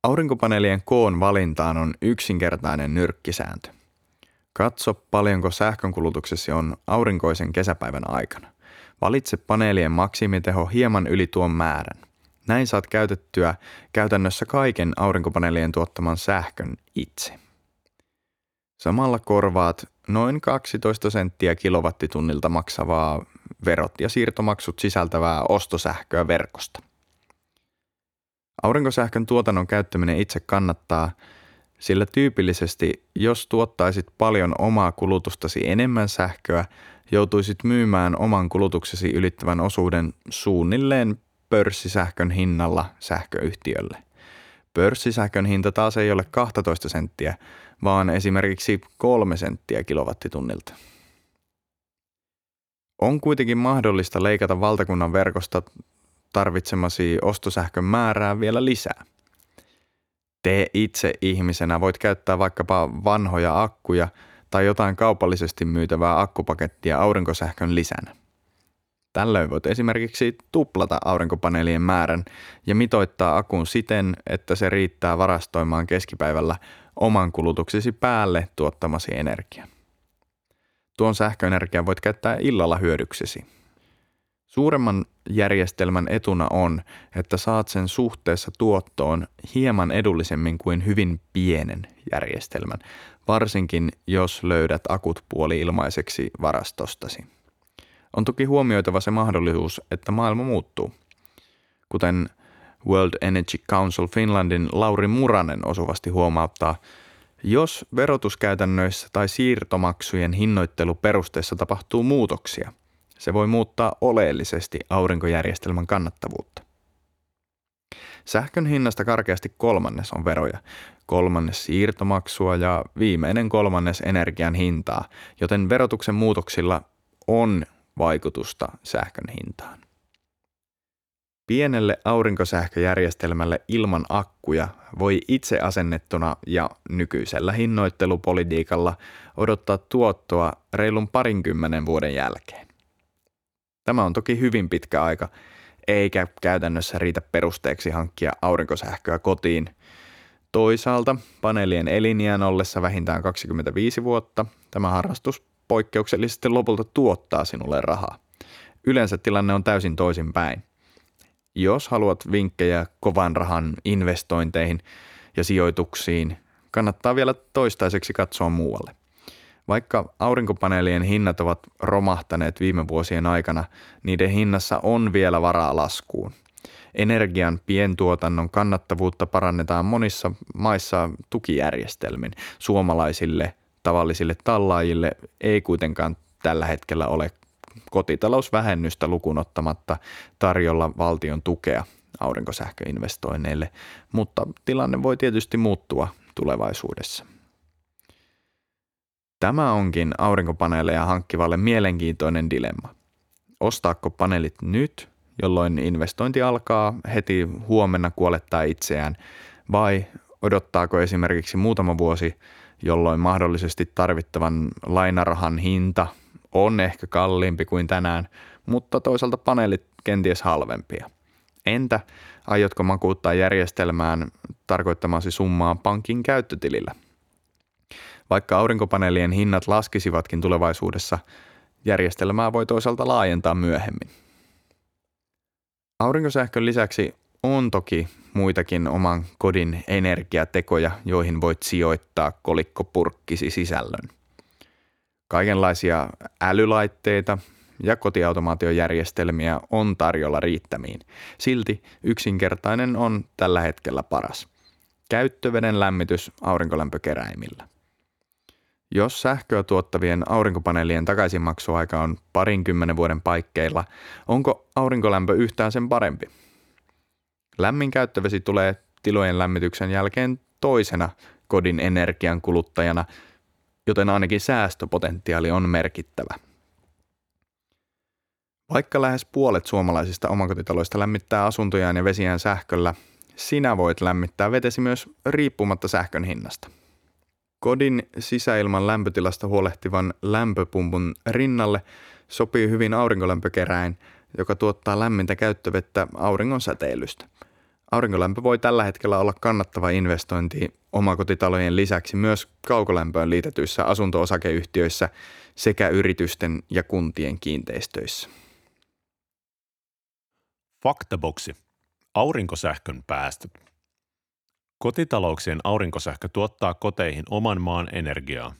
[SPEAKER 1] Aurinkopaneelien koon valintaan on yksinkertainen nyrkkisääntö. Katso paljonko sähkönkulutuksesi on aurinkoisen kesäpäivän aikana. Valitse paneelien maksimiteho hieman yli tuon määrän. Näin saat käytettyä käytännössä kaiken aurinkopaneelien tuottaman sähkön itse. Samalla korvaat noin 12 senttiä kilowattitunnilta maksavaa verot ja siirtomaksut sisältävää ostosähköä verkosta. Aurinkosähkön tuotannon käyttäminen itse kannattaa, sillä tyypillisesti jos tuottaisit paljon omaa kulutustasi enemmän sähköä, joutuisit myymään oman kulutuksesi ylittävän osuuden suunnilleen pörssisähkön hinnalla sähköyhtiölle. Pörssisähkön hinta taas ei ole 12 senttiä, vaan esimerkiksi 3 senttiä kilowattitunnilta. On kuitenkin mahdollista leikata valtakunnan verkosta tarvitsemasi ostosähkön määrää vielä lisää. Te itse ihmisenä voit käyttää vaikkapa vanhoja akkuja tai jotain kaupallisesti myytävää akkupakettia aurinkosähkön lisänä. Tällöin voit esimerkiksi tuplata aurinkopaneelien määrän ja mitoittaa akun siten, että se riittää varastoimaan keskipäivällä oman kulutuksesi päälle tuottamasi energia. Tuon sähköenergian voit käyttää illalla hyödyksesi. Suuremman järjestelmän etuna on, että saat sen suhteessa tuottoon hieman edullisemmin kuin hyvin pienen järjestelmän, varsinkin jos löydät akut puoli ilmaiseksi varastostasi. On toki huomioitava se mahdollisuus, että maailma muuttuu. Kuten World Energy Council Finlandin Lauri Muranen osuvasti huomauttaa, jos verotuskäytännöissä tai siirtomaksujen hinnoitteluperusteissa tapahtuu muutoksia, se voi muuttaa oleellisesti aurinkojärjestelmän kannattavuutta. Sähkön hinnasta karkeasti kolmannes on veroja, kolmannes siirtomaksua ja viimeinen kolmannes energian hintaa, joten verotuksen muutoksilla on vaikutusta sähkön hintaan. Pienelle aurinkosähköjärjestelmälle ilman akkuja voi itse asennettuna ja nykyisellä hinnoittelupolitiikalla odottaa tuottoa reilun parinkymmenen vuoden jälkeen. Tämä on toki hyvin pitkä aika, eikä käytännössä riitä perusteeksi hankkia aurinkosähköä kotiin. Toisaalta paneelien eliniän ollessa vähintään 25 vuotta tämä harrastus poikkeuksellisesti lopulta tuottaa sinulle rahaa. Yleensä tilanne on täysin toisinpäin. Jos haluat vinkkejä kovan rahan investointeihin ja sijoituksiin, kannattaa vielä toistaiseksi katsoa muualle. Vaikka aurinkopaneelien hinnat ovat romahtaneet viime vuosien aikana, niiden hinnassa on vielä varaa laskuun. Energian pientuotannon kannattavuutta parannetaan monissa maissa tukijärjestelmin. Suomalaisille tavallisille tallaajille ei kuitenkaan tällä hetkellä ole kotitalousvähennystä lukunottamatta tarjolla valtion tukea aurinkosähköinvestoinneille, mutta tilanne voi tietysti muuttua tulevaisuudessa. Tämä onkin aurinkopaneeleja hankkivalle mielenkiintoinen dilemma. Ostaako paneelit nyt, jolloin investointi alkaa heti huomenna kuolettaa itseään, vai odottaako esimerkiksi muutama vuosi, jolloin mahdollisesti tarvittavan lainarahan hinta on ehkä kalliimpi kuin tänään, mutta toisaalta paneelit kenties halvempia. Entä aiotko makuuttaa järjestelmään tarkoittamasi summaa pankin käyttötilillä? Vaikka aurinkopaneelien hinnat laskisivatkin tulevaisuudessa, järjestelmää voi toisaalta laajentaa myöhemmin. Aurinkosähkön lisäksi on toki muitakin oman kodin energiatekoja, joihin voit sijoittaa kolikkopurkkisi sisällön. Kaikenlaisia älylaitteita ja kotiautomaatiojärjestelmiä on tarjolla riittämiin. Silti yksinkertainen on tällä hetkellä paras. Käyttöveden lämmitys aurinkolämpökeräimillä. Jos sähköä tuottavien aurinkopaneelien takaisinmaksuaika on parinkymmenen vuoden paikkeilla, onko aurinkolämpö yhtään sen parempi? Lämmin käyttövesi tulee tilojen lämmityksen jälkeen toisena kodin energian kuluttajana, joten ainakin säästöpotentiaali on merkittävä. Vaikka lähes puolet suomalaisista omakotitaloista lämmittää asuntojaan ja vesiään sähköllä, sinä voit lämmittää vetesi myös riippumatta sähkön hinnasta. Kodin sisäilman lämpötilasta huolehtivan lämpöpumpun rinnalle sopii hyvin aurinkolämpökeräin, joka tuottaa lämmintä käyttövettä auringon säteilystä. Aurinkolämpö voi tällä hetkellä olla kannattava investointi omakotitalojen lisäksi myös kaukolämpöön liitetyissä asunto-osakeyhtiöissä sekä yritysten ja kuntien kiinteistöissä.
[SPEAKER 2] Faktaboksi. Aurinkosähkön päästöt. Kotitalouksien aurinkosähkö tuottaa koteihin oman maan energiaa.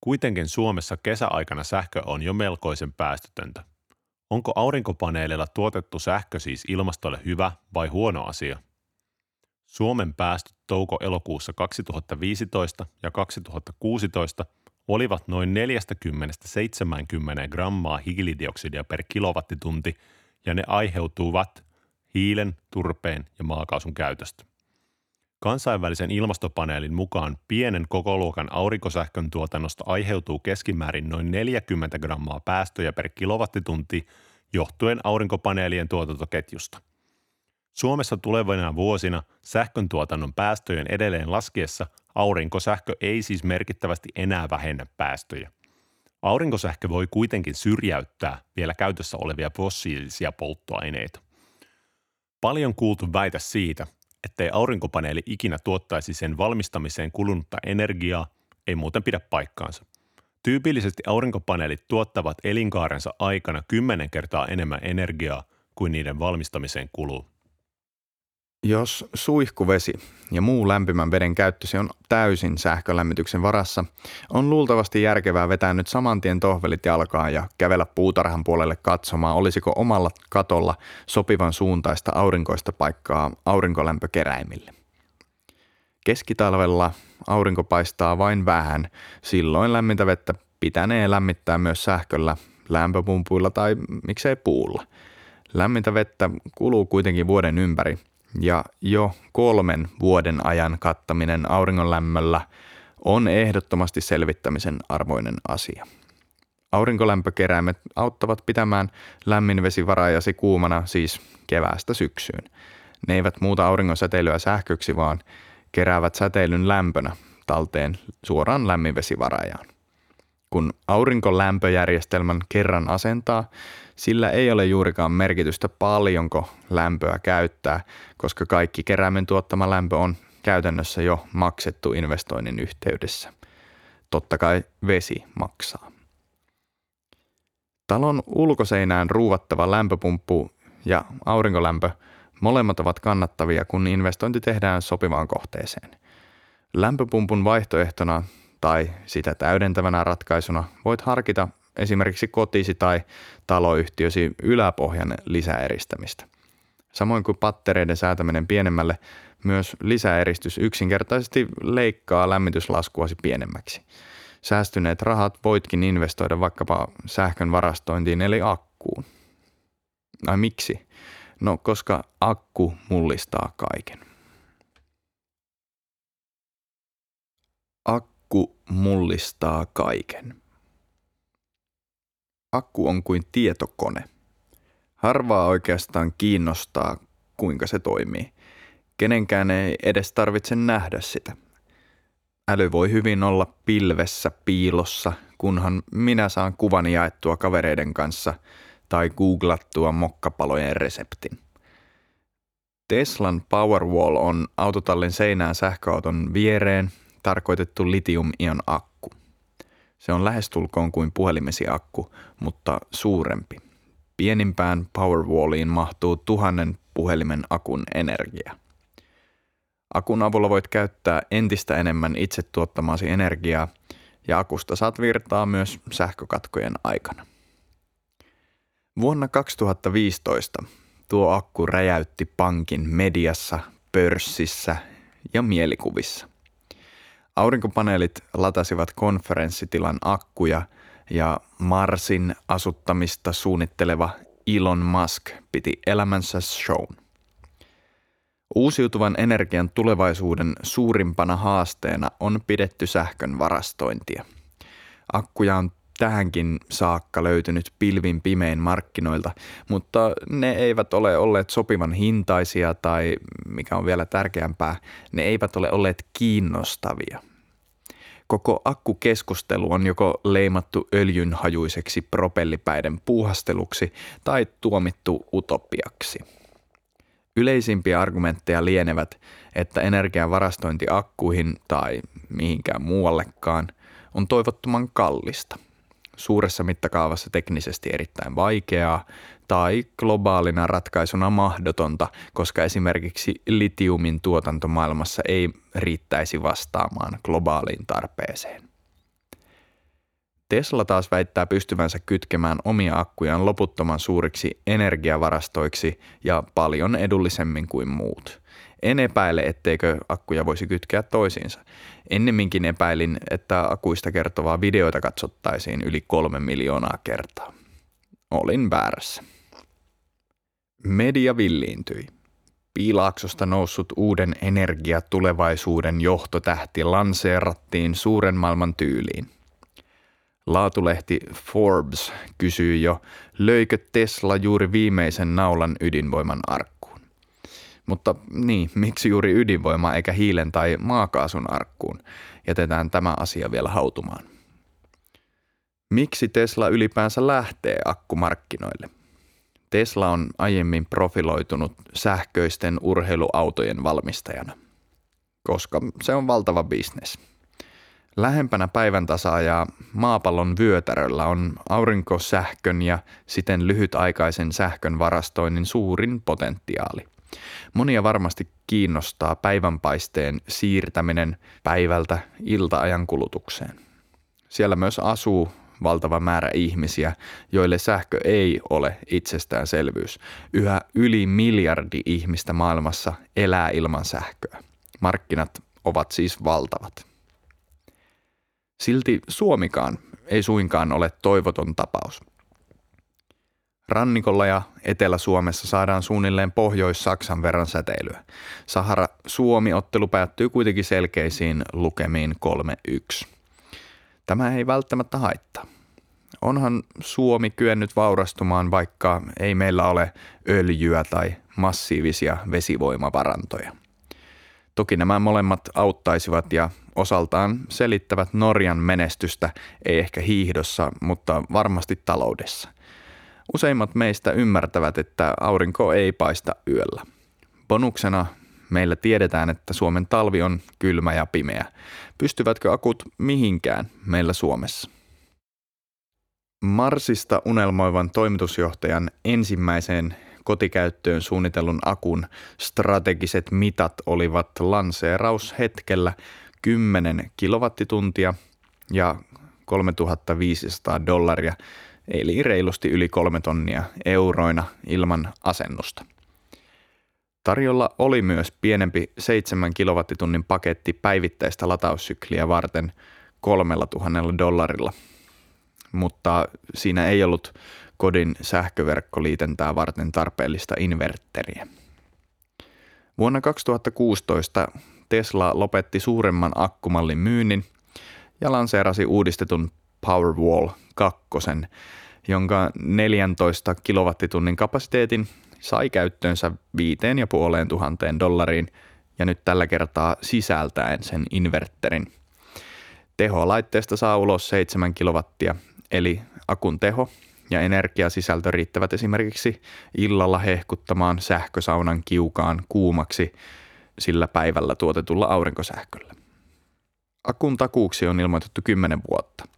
[SPEAKER 2] Kuitenkin Suomessa kesäaikana sähkö on jo melkoisen päästötöntä. Onko aurinkopaneeleilla tuotettu sähkö siis ilmastolle hyvä vai huono asia? Suomen päästöt touko-elokuussa 2015 ja 2016 olivat noin 40-70 grammaa hiilidioksidia per kilowattitunti ja ne aiheutuvat hiilen, turpeen ja maakaasun käytöstä. Kansainvälisen ilmastopaneelin mukaan pienen kokoluokan aurinkosähkön tuotannosta aiheutuu keskimäärin noin 40 grammaa päästöjä per kilowattitunti johtuen aurinkopaneelien tuotantoketjusta. Suomessa tulevina vuosina sähkön tuotannon päästöjen edelleen laskiessa aurinkosähkö ei siis merkittävästi enää vähennä päästöjä. Aurinkosähkö voi kuitenkin syrjäyttää vielä käytössä olevia fossiilisia polttoaineita. Paljon kuultu väitä siitä, ettei aurinkopaneeli ikinä tuottaisi sen valmistamiseen kulunutta energiaa, ei muuten pidä paikkaansa. Tyypillisesti aurinkopaneelit tuottavat elinkaarensa aikana kymmenen kertaa enemmän energiaa kuin niiden valmistamiseen kuluu.
[SPEAKER 1] Jos suihkuvesi ja muu lämpimän veden käyttösi on täysin sähkölämmityksen varassa, on luultavasti järkevää vetää nyt saman tien tohvelit jalkaan ja kävellä puutarhan puolelle katsomaan, olisiko omalla katolla sopivan suuntaista aurinkoista paikkaa aurinkolämpökeräimille. Keskitalvella aurinko paistaa vain vähän, silloin lämmintä vettä pitänee lämmittää myös sähköllä, lämpöpumpuilla tai miksei puulla. Lämmintä vettä kuluu kuitenkin vuoden ympäri – ja jo kolmen vuoden ajan kattaminen auringonlämmöllä on ehdottomasti selvittämisen arvoinen asia. Aurinkolämpökeräimet auttavat pitämään lämminvesivarajasi kuumana siis keväästä syksyyn. Ne eivät muuta auringon säteilyä sähköksi, vaan keräävät säteilyn lämpönä talteen suoraan lämminvesivarajaan. Kun aurinkolämpöjärjestelmän kerran asentaa, sillä ei ole juurikaan merkitystä paljonko lämpöä käyttää, koska kaikki keräimen tuottama lämpö on käytännössä jo maksettu investoinnin yhteydessä. Totta kai vesi maksaa. Talon ulkoseinään ruuvattava lämpöpumppu ja aurinkolämpö molemmat ovat kannattavia, kun investointi tehdään sopivaan kohteeseen. Lämpöpumpun vaihtoehtona tai sitä täydentävänä ratkaisuna voit harkita esimerkiksi kotisi tai taloyhtiösi yläpohjan lisäeristämistä. Samoin kuin pattereiden säätäminen pienemmälle, myös lisäeristys yksinkertaisesti leikkaa lämmityslaskuasi pienemmäksi. Säästyneet rahat voitkin investoida vaikkapa sähkön varastointiin eli akkuun. Ai miksi? No koska akku mullistaa kaiken. Akku mullistaa kaiken. Akku on kuin tietokone. Harvaa oikeastaan kiinnostaa, kuinka se toimii. Kenenkään ei edes tarvitse nähdä sitä. Äly voi hyvin olla pilvessä piilossa, kunhan minä saan kuvan jaettua kavereiden kanssa tai googlattua mokkapalojen reseptin. Teslan Powerwall on autotallin seinään sähköauton viereen tarkoitettu litium-ion akku. Se on lähestulkoon kuin puhelimesi akku, mutta suurempi. Pienimpään Powerwalliin mahtuu tuhannen puhelimen akun energia. Akun avulla voit käyttää entistä enemmän itse tuottamasi energiaa ja akusta saat virtaa myös sähkökatkojen aikana. Vuonna 2015 tuo akku räjäytti pankin mediassa, pörssissä ja mielikuvissa. Aurinkopaneelit latasivat konferenssitilan akkuja ja Marsin asuttamista suunnitteleva Elon Musk piti elämänsä shown. Uusiutuvan energian tulevaisuuden suurimpana haasteena on pidetty sähkön varastointia. Akkuja on tähänkin saakka löytynyt pilvin pimein markkinoilta, mutta ne eivät ole olleet sopivan hintaisia tai, mikä on vielä tärkeämpää, ne eivät ole olleet kiinnostavia. Koko akkukeskustelu on joko leimattu öljynhajuiseksi propellipäiden puuhasteluksi tai tuomittu utopiaksi. Yleisimpiä argumentteja lienevät, että energian varastointi akkuihin tai mihinkään muuallekaan on toivottoman kallista – suuressa mittakaavassa teknisesti erittäin vaikeaa tai globaalina ratkaisuna mahdotonta, koska esimerkiksi litiumin tuotanto maailmassa ei riittäisi vastaamaan globaaliin tarpeeseen. Tesla taas väittää pystyvänsä kytkemään omia akkujaan loputtoman suuriksi energiavarastoiksi ja paljon edullisemmin kuin muut. En epäile, etteikö akkuja voisi kytkeä toisiinsa. Ennemminkin epäilin, että akuista kertovaa videoita katsottaisiin yli kolme miljoonaa kertaa. Olin väärässä. Media villiintyi. Piilaaksosta noussut uuden energiatulevaisuuden johtotähti lanseerattiin suuren maailman tyyliin. Laatulehti Forbes kysyi jo, löikö Tesla juuri viimeisen naulan ydinvoiman arkkuun. Mutta niin, miksi juuri ydinvoima eikä hiilen tai maakaasun arkkuun? Jätetään tämä asia vielä hautumaan. Miksi Tesla ylipäänsä lähtee akkumarkkinoille? Tesla on aiemmin profiloitunut sähköisten urheiluautojen valmistajana, koska se on valtava bisnes – Lähempänä päivän tasaajaa maapallon vyötäröllä on aurinkosähkön ja siten lyhytaikaisen sähkön varastoinnin suurin potentiaali. Monia varmasti kiinnostaa päivänpaisteen siirtäminen päivältä iltaajan kulutukseen. Siellä myös asuu valtava määrä ihmisiä, joille sähkö ei ole itsestäänselvyys. Yhä yli miljardi ihmistä maailmassa elää ilman sähköä. Markkinat ovat siis valtavat. Silti Suomikaan ei suinkaan ole toivoton tapaus. Rannikolla ja Etelä-Suomessa saadaan suunnilleen Pohjois-Saksan verran säteilyä. Sahara-Suomi-ottelu päättyy kuitenkin selkeisiin lukemiin 3-1. Tämä ei välttämättä haittaa. Onhan Suomi kyennyt vaurastumaan, vaikka ei meillä ole öljyä tai massiivisia vesivoimavarantoja. Toki nämä molemmat auttaisivat ja osaltaan selittävät Norjan menestystä, ei ehkä hiihdossa, mutta varmasti taloudessa. Useimmat meistä ymmärtävät, että aurinko ei paista yöllä. Bonuksena Meillä tiedetään, että Suomen talvi on kylmä ja pimeä. Pystyvätkö akut mihinkään meillä Suomessa? Marsista unelmoivan toimitusjohtajan ensimmäiseen kotikäyttöön suunnitellun akun strategiset mitat olivat lanseeraushetkellä 10 kilowattituntia ja 3500 dollaria, eli reilusti yli kolme tonnia euroina ilman asennusta. Tarjolla oli myös pienempi 7 kilowattitunnin paketti päivittäistä lataussykliä varten 3000 dollarilla, mutta siinä ei ollut kodin sähköverkkoliitäntää varten tarpeellista invertteriä. Vuonna 2016 Tesla lopetti suuremman akkumallin myynnin ja lanseerasi uudistetun Powerwall 2, jonka 14 kilowattitunnin kapasiteetin sai käyttöönsä 5500 dollariin ja nyt tällä kertaa sisältäen sen inverterin. Teho laitteesta saa ulos 7 kilowattia, eli akun teho ja energiasisältö riittävät esimerkiksi illalla hehkuttamaan sähkösaunan kiukaan kuumaksi sillä päivällä tuotetulla aurinkosähköllä. Akun takuuksi on ilmoitettu 10 vuotta.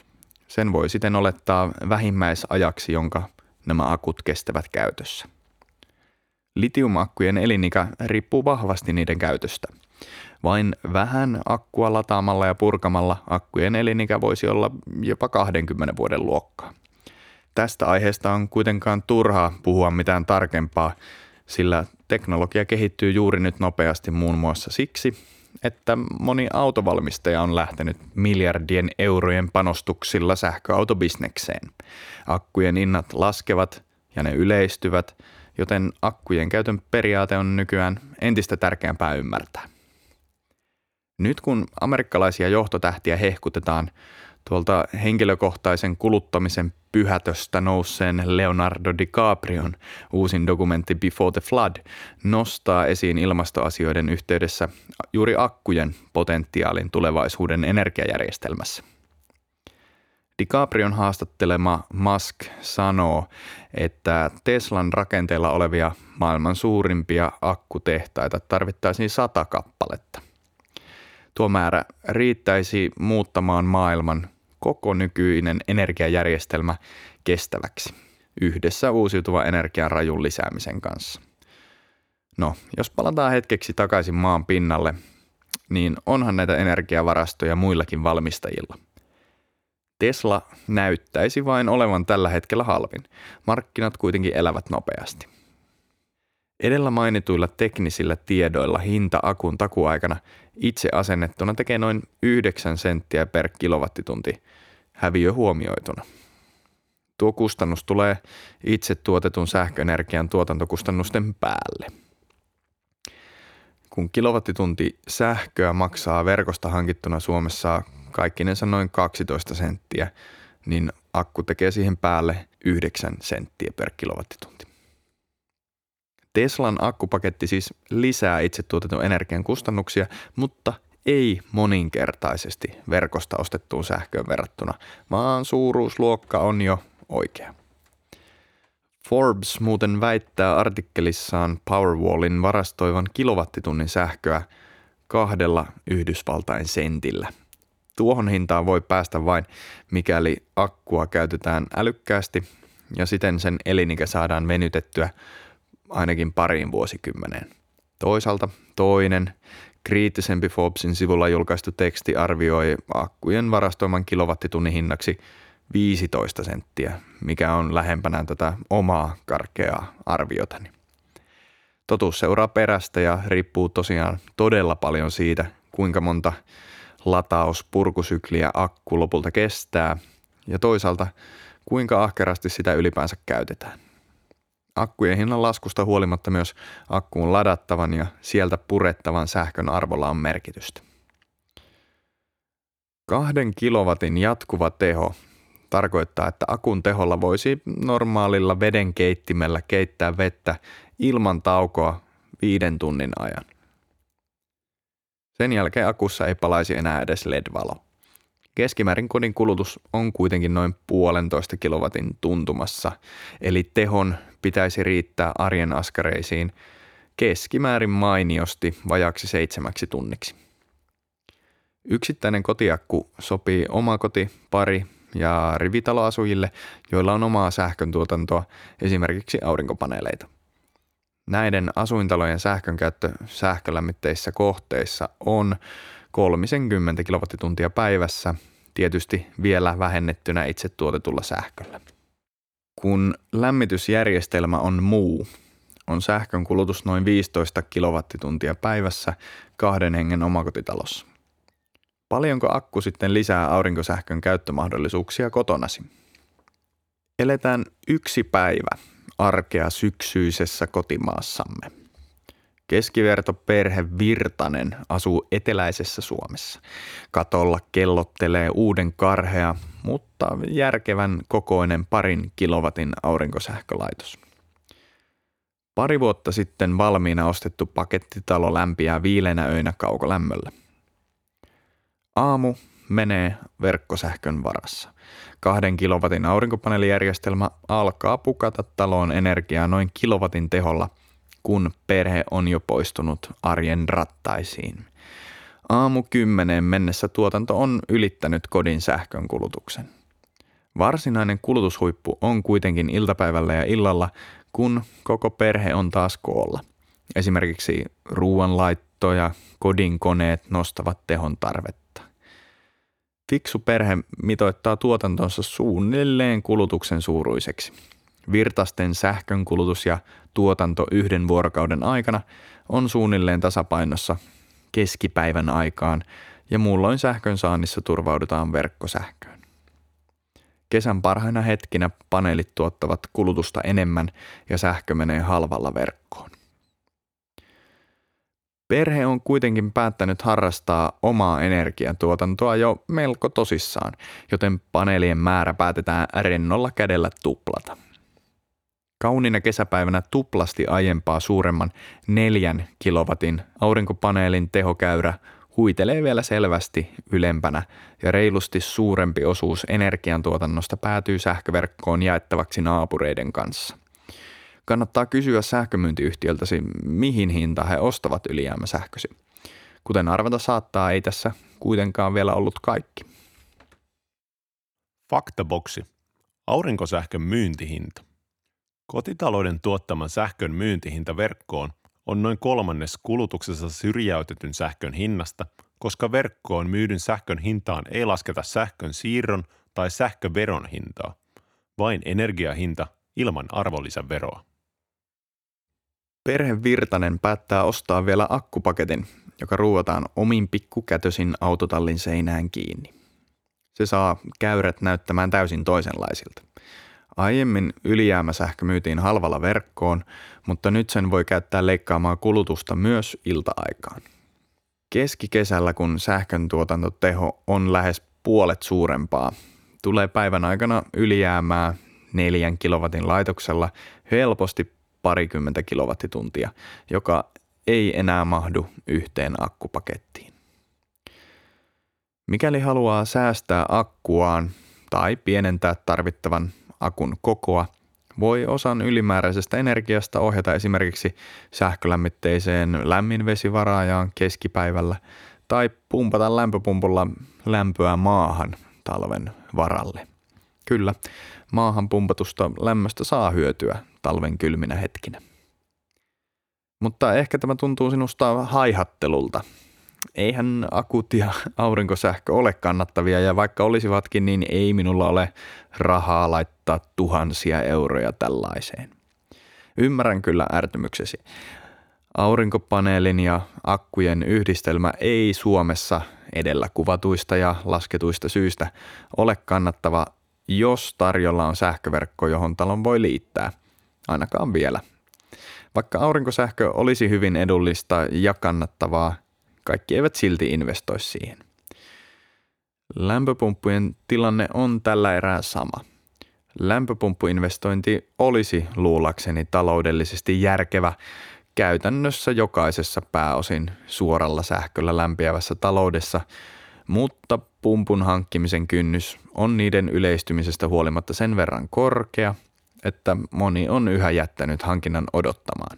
[SPEAKER 1] Sen voi siten olettaa vähimmäisajaksi, jonka nämä akut kestävät käytössä. Litiumakkujen elinikä riippuu vahvasti niiden käytöstä. Vain vähän akkua lataamalla ja purkamalla akkujen elinikä voisi olla jopa 20 vuoden luokkaa. Tästä aiheesta on kuitenkaan turhaa puhua mitään tarkempaa, sillä teknologia kehittyy juuri nyt nopeasti muun muassa siksi, että moni autovalmistaja on lähtenyt miljardien eurojen panostuksilla sähköautobisnekseen. Akkujen hinnat laskevat ja ne yleistyvät, joten akkujen käytön periaate on nykyään entistä tärkeämpää ymmärtää. Nyt kun amerikkalaisia johtotähtiä hehkutetaan, tuolta henkilökohtaisen kuluttamisen pyhätöstä nousseen Leonardo DiCaprion uusin dokumentti Before the Flood nostaa esiin ilmastoasioiden yhteydessä juuri akkujen potentiaalin tulevaisuuden energiajärjestelmässä. DiCaprion haastattelema Musk sanoo, että Teslan rakenteella olevia maailman suurimpia akkutehtaita tarvittaisiin sata kappaletta. Tuo määrä riittäisi muuttamaan maailman koko nykyinen energiajärjestelmä kestäväksi yhdessä uusiutuva energian rajun lisäämisen kanssa. No, jos palataan hetkeksi takaisin maan pinnalle, niin onhan näitä energiavarastoja muillakin valmistajilla. Tesla näyttäisi vain olevan tällä hetkellä halvin. Markkinat kuitenkin elävät nopeasti. Edellä mainituilla teknisillä tiedoilla hinta akun takuaikana itse asennettuna tekee noin 9 senttiä per kilowattitunti häviö huomioituna. Tuo kustannus tulee itse tuotetun sähköenergian tuotantokustannusten päälle. Kun kilowattitunti sähköä maksaa verkosta hankittuna Suomessa kaikkinensa noin 12 senttiä, niin akku tekee siihen päälle 9 senttiä per kilowattitunti. Teslan akkupaketti siis lisää itse tuotetun energian kustannuksia, mutta ei moninkertaisesti verkosta ostettuun sähköön verrattuna, vaan suuruusluokka on jo oikea. Forbes muuten väittää artikkelissaan Powerwallin varastoivan kilowattitunnin sähköä kahdella Yhdysvaltain sentillä. Tuohon hintaan voi päästä vain, mikäli akkua käytetään älykkäästi ja siten sen elinikä saadaan venytettyä ainakin pariin vuosikymmeneen. Toisaalta toinen, kriittisempi Forbesin sivulla julkaistu teksti arvioi akkujen varastoiman kilowattitunnin hinnaksi 15 senttiä, mikä on lähempänä tätä omaa karkeaa arviotani. Totuus seuraa perästä ja riippuu tosiaan todella paljon siitä, kuinka monta latauspurkusykliä akku lopulta kestää ja toisaalta kuinka ahkerasti sitä ylipäänsä käytetään. Akkujen hinnan laskusta huolimatta myös akkuun ladattavan ja sieltä purettavan sähkön arvolla on merkitystä. Kahden kilowatin jatkuva teho tarkoittaa, että akun teholla voisi normaalilla veden keittimellä keittää vettä ilman taukoa viiden tunnin ajan. Sen jälkeen akussa ei palaisi enää edes LED-valo. Keskimäärin kodin kulutus on kuitenkin noin puolentoista kilowatin tuntumassa, eli tehon pitäisi riittää arjen askareisiin keskimäärin mainiosti vajaksi seitsemäksi tunniksi. Yksittäinen kotiakku sopii omakoti, pari ja rivitaloasujille, joilla on omaa sähköntuotantoa, esimerkiksi aurinkopaneeleita. Näiden asuintalojen sähkönkäyttö sähkölämmitteissä kohteissa on 30 kilowattituntia päivässä, tietysti vielä vähennettynä itse tuotetulla sähköllä. Kun lämmitysjärjestelmä on muu, on sähkön kulutus noin 15 kilowattituntia päivässä kahden hengen omakotitalossa. Paljonko akku sitten lisää aurinkosähkön käyttömahdollisuuksia kotonasi? Eletään yksi päivä arkea syksyisessä kotimaassamme. Keskiverto perhe Virtanen asuu eteläisessä Suomessa. Katolla kellottelee uuden karhea, mutta järkevän kokoinen parin kilowatin aurinkosähkölaitos. Pari vuotta sitten valmiina ostettu pakettitalo lämpiää viilenä öinä kaukolämmöllä. Aamu menee verkkosähkön varassa. Kahden kilowatin aurinkopaneelijärjestelmä alkaa pukata taloon energiaa noin kilowatin teholla, kun perhe on jo poistunut arjen rattaisiin. Aamu kymmeneen mennessä tuotanto on ylittänyt kodin sähkön kulutuksen. Varsinainen kulutushuippu on kuitenkin iltapäivällä ja illalla, kun koko perhe on taas koolla. Esimerkiksi ruoanlaitto ja kodin koneet nostavat tehon tarvetta. Fiksu perhe mitoittaa tuotantonsa suunnilleen kulutuksen suuruiseksi. Virtasten sähkön kulutus ja tuotanto yhden vuorokauden aikana on suunnilleen tasapainossa keskipäivän aikaan ja muulloin sähkön saannissa turvaudutaan verkkosähköön. Kesän parhaina hetkinä paneelit tuottavat kulutusta enemmän ja sähkö menee halvalla verkkoon. Perhe on kuitenkin päättänyt harrastaa omaa energiantuotantoa jo melko tosissaan, joten paneelien määrä päätetään rennolla kädellä tuplata. Kauniina kesäpäivänä tuplasti aiempaa suuremman neljän kilowatin aurinkopaneelin tehokäyrä huitelee vielä selvästi ylempänä ja reilusti suurempi osuus energiantuotannosta päätyy sähköverkkoon jaettavaksi naapureiden kanssa. Kannattaa kysyä sähkömyyntiyhtiöltäsi, mihin hinta he ostavat ylijäämäsähkösi. Kuten arvata saattaa, ei tässä kuitenkaan vielä ollut kaikki.
[SPEAKER 2] Faktaboksi. Aurinkosähkön myyntihinta. Kotitalouden tuottaman sähkön myyntihinta verkkoon on noin kolmannes kulutuksessa syrjäytetyn sähkön hinnasta, koska verkkoon myydyn sähkön hintaan ei lasketa sähkön siirron tai sähköveron hintaa, vain energiahinta ilman arvonlisäveroa.
[SPEAKER 1] Perhe Virtanen päättää ostaa vielä akkupaketin, joka ruuataan omin pikkukätösin autotallin seinään kiinni. Se saa käyrät näyttämään täysin toisenlaisilta. Aiemmin ylijäämäsähkö myytiin halvalla verkkoon, mutta nyt sen voi käyttää leikkaamaan kulutusta myös ilta-aikaan. Keskikesällä, kun sähkön tuotantoteho on lähes puolet suurempaa, tulee päivän aikana ylijäämää neljän kilowatin laitoksella helposti parikymmentä kilowattituntia, joka ei enää mahdu yhteen akkupakettiin. Mikäli haluaa säästää akkuaan tai pienentää tarvittavan akun kokoa, voi osan ylimääräisestä energiasta ohjata esimerkiksi sähkölämmitteiseen lämminvesivaraajaan keskipäivällä tai pumpata lämpöpumpulla lämpöä maahan talven varalle. Kyllä, maahan pumpatusta lämmöstä saa hyötyä talven kylminä hetkinä. Mutta ehkä tämä tuntuu sinusta haihattelulta. Eihän akut ja aurinkosähkö ole kannattavia ja vaikka olisivatkin, niin ei minulla ole rahaa laittaa tuhansia euroja tällaiseen. Ymmärrän kyllä ärtymyksesi. Aurinkopaneelin ja akkujen yhdistelmä ei Suomessa edellä kuvatuista ja lasketuista syistä ole kannattava jos tarjolla on sähköverkko, johon talon voi liittää. Ainakaan vielä. Vaikka aurinkosähkö olisi hyvin edullista ja kannattavaa, kaikki eivät silti investoi siihen. Lämpöpumppujen tilanne on tällä erää sama. Lämpöpumppuinvestointi olisi luulakseni taloudellisesti järkevä käytännössä jokaisessa pääosin suoralla sähköllä lämpiävässä taloudessa – mutta pumpun hankkimisen kynnys on niiden yleistymisestä huolimatta sen verran korkea, että moni on yhä jättänyt hankinnan odottamaan.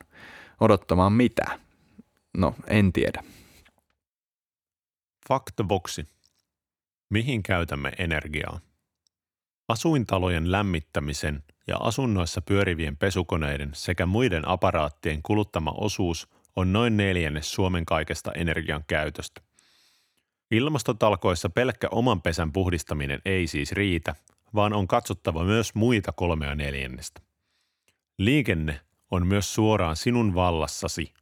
[SPEAKER 1] Odottamaan mitä? No, en tiedä.
[SPEAKER 2] Faktaboksi. Mihin käytämme energiaa? Asuintalojen lämmittämisen ja asunnoissa pyörivien pesukoneiden sekä muiden aparaattien kuluttama osuus on noin neljännes Suomen kaikesta energian käytöstä. Ilmastotalkoissa pelkkä oman pesän puhdistaminen ei siis riitä, vaan on katsottava myös muita kolmea neljännestä. Liikenne on myös suoraan sinun vallassasi.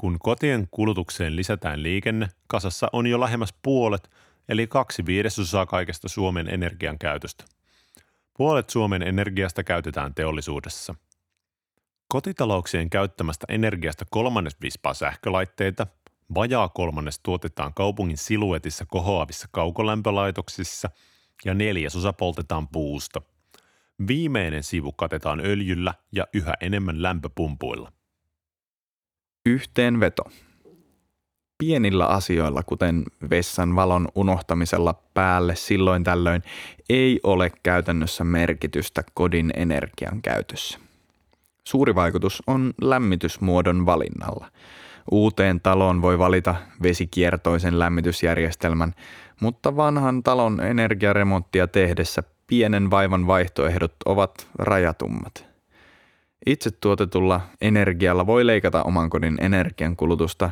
[SPEAKER 2] Kun kotien kulutukseen lisätään liikenne, kasassa on jo lähemmäs puolet, eli kaksi viidesosaa kaikesta Suomen energian käytöstä. Puolet Suomen energiasta käytetään teollisuudessa. Kotitalouksien käyttämästä energiasta kolmannes vispaa sähkölaitteita, vajaa kolmannes tuotetaan kaupungin siluetissa kohoavissa kaukolämpölaitoksissa ja neljäsosa poltetaan puusta. Viimeinen sivu katetaan öljyllä ja yhä enemmän lämpöpumpuilla.
[SPEAKER 1] Yhteenveto. Pienillä asioilla, kuten vessan valon unohtamisella päälle silloin tällöin, ei ole käytännössä merkitystä kodin energian käytössä. Suuri vaikutus on lämmitysmuodon valinnalla. Uuteen taloon voi valita vesikiertoisen lämmitysjärjestelmän, mutta vanhan talon energiaremonttia tehdessä pienen vaivan vaihtoehdot ovat rajatummat. Itse tuotetulla energialla voi leikata oman kodin energiankulutusta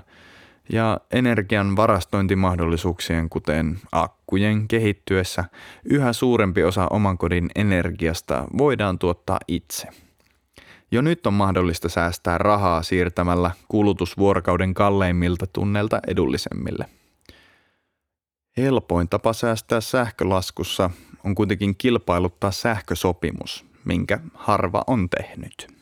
[SPEAKER 1] ja energian varastointimahdollisuuksien, kuten akkujen kehittyessä, yhä suurempi osa oman kodin energiasta voidaan tuottaa itse. Jo nyt on mahdollista säästää rahaa siirtämällä kulutus vuorokauden kalleimmilta tunneilta edullisemmille. Helpoin tapa säästää sähkölaskussa on kuitenkin kilpailuttaa sähkösopimus, minkä harva on tehnyt.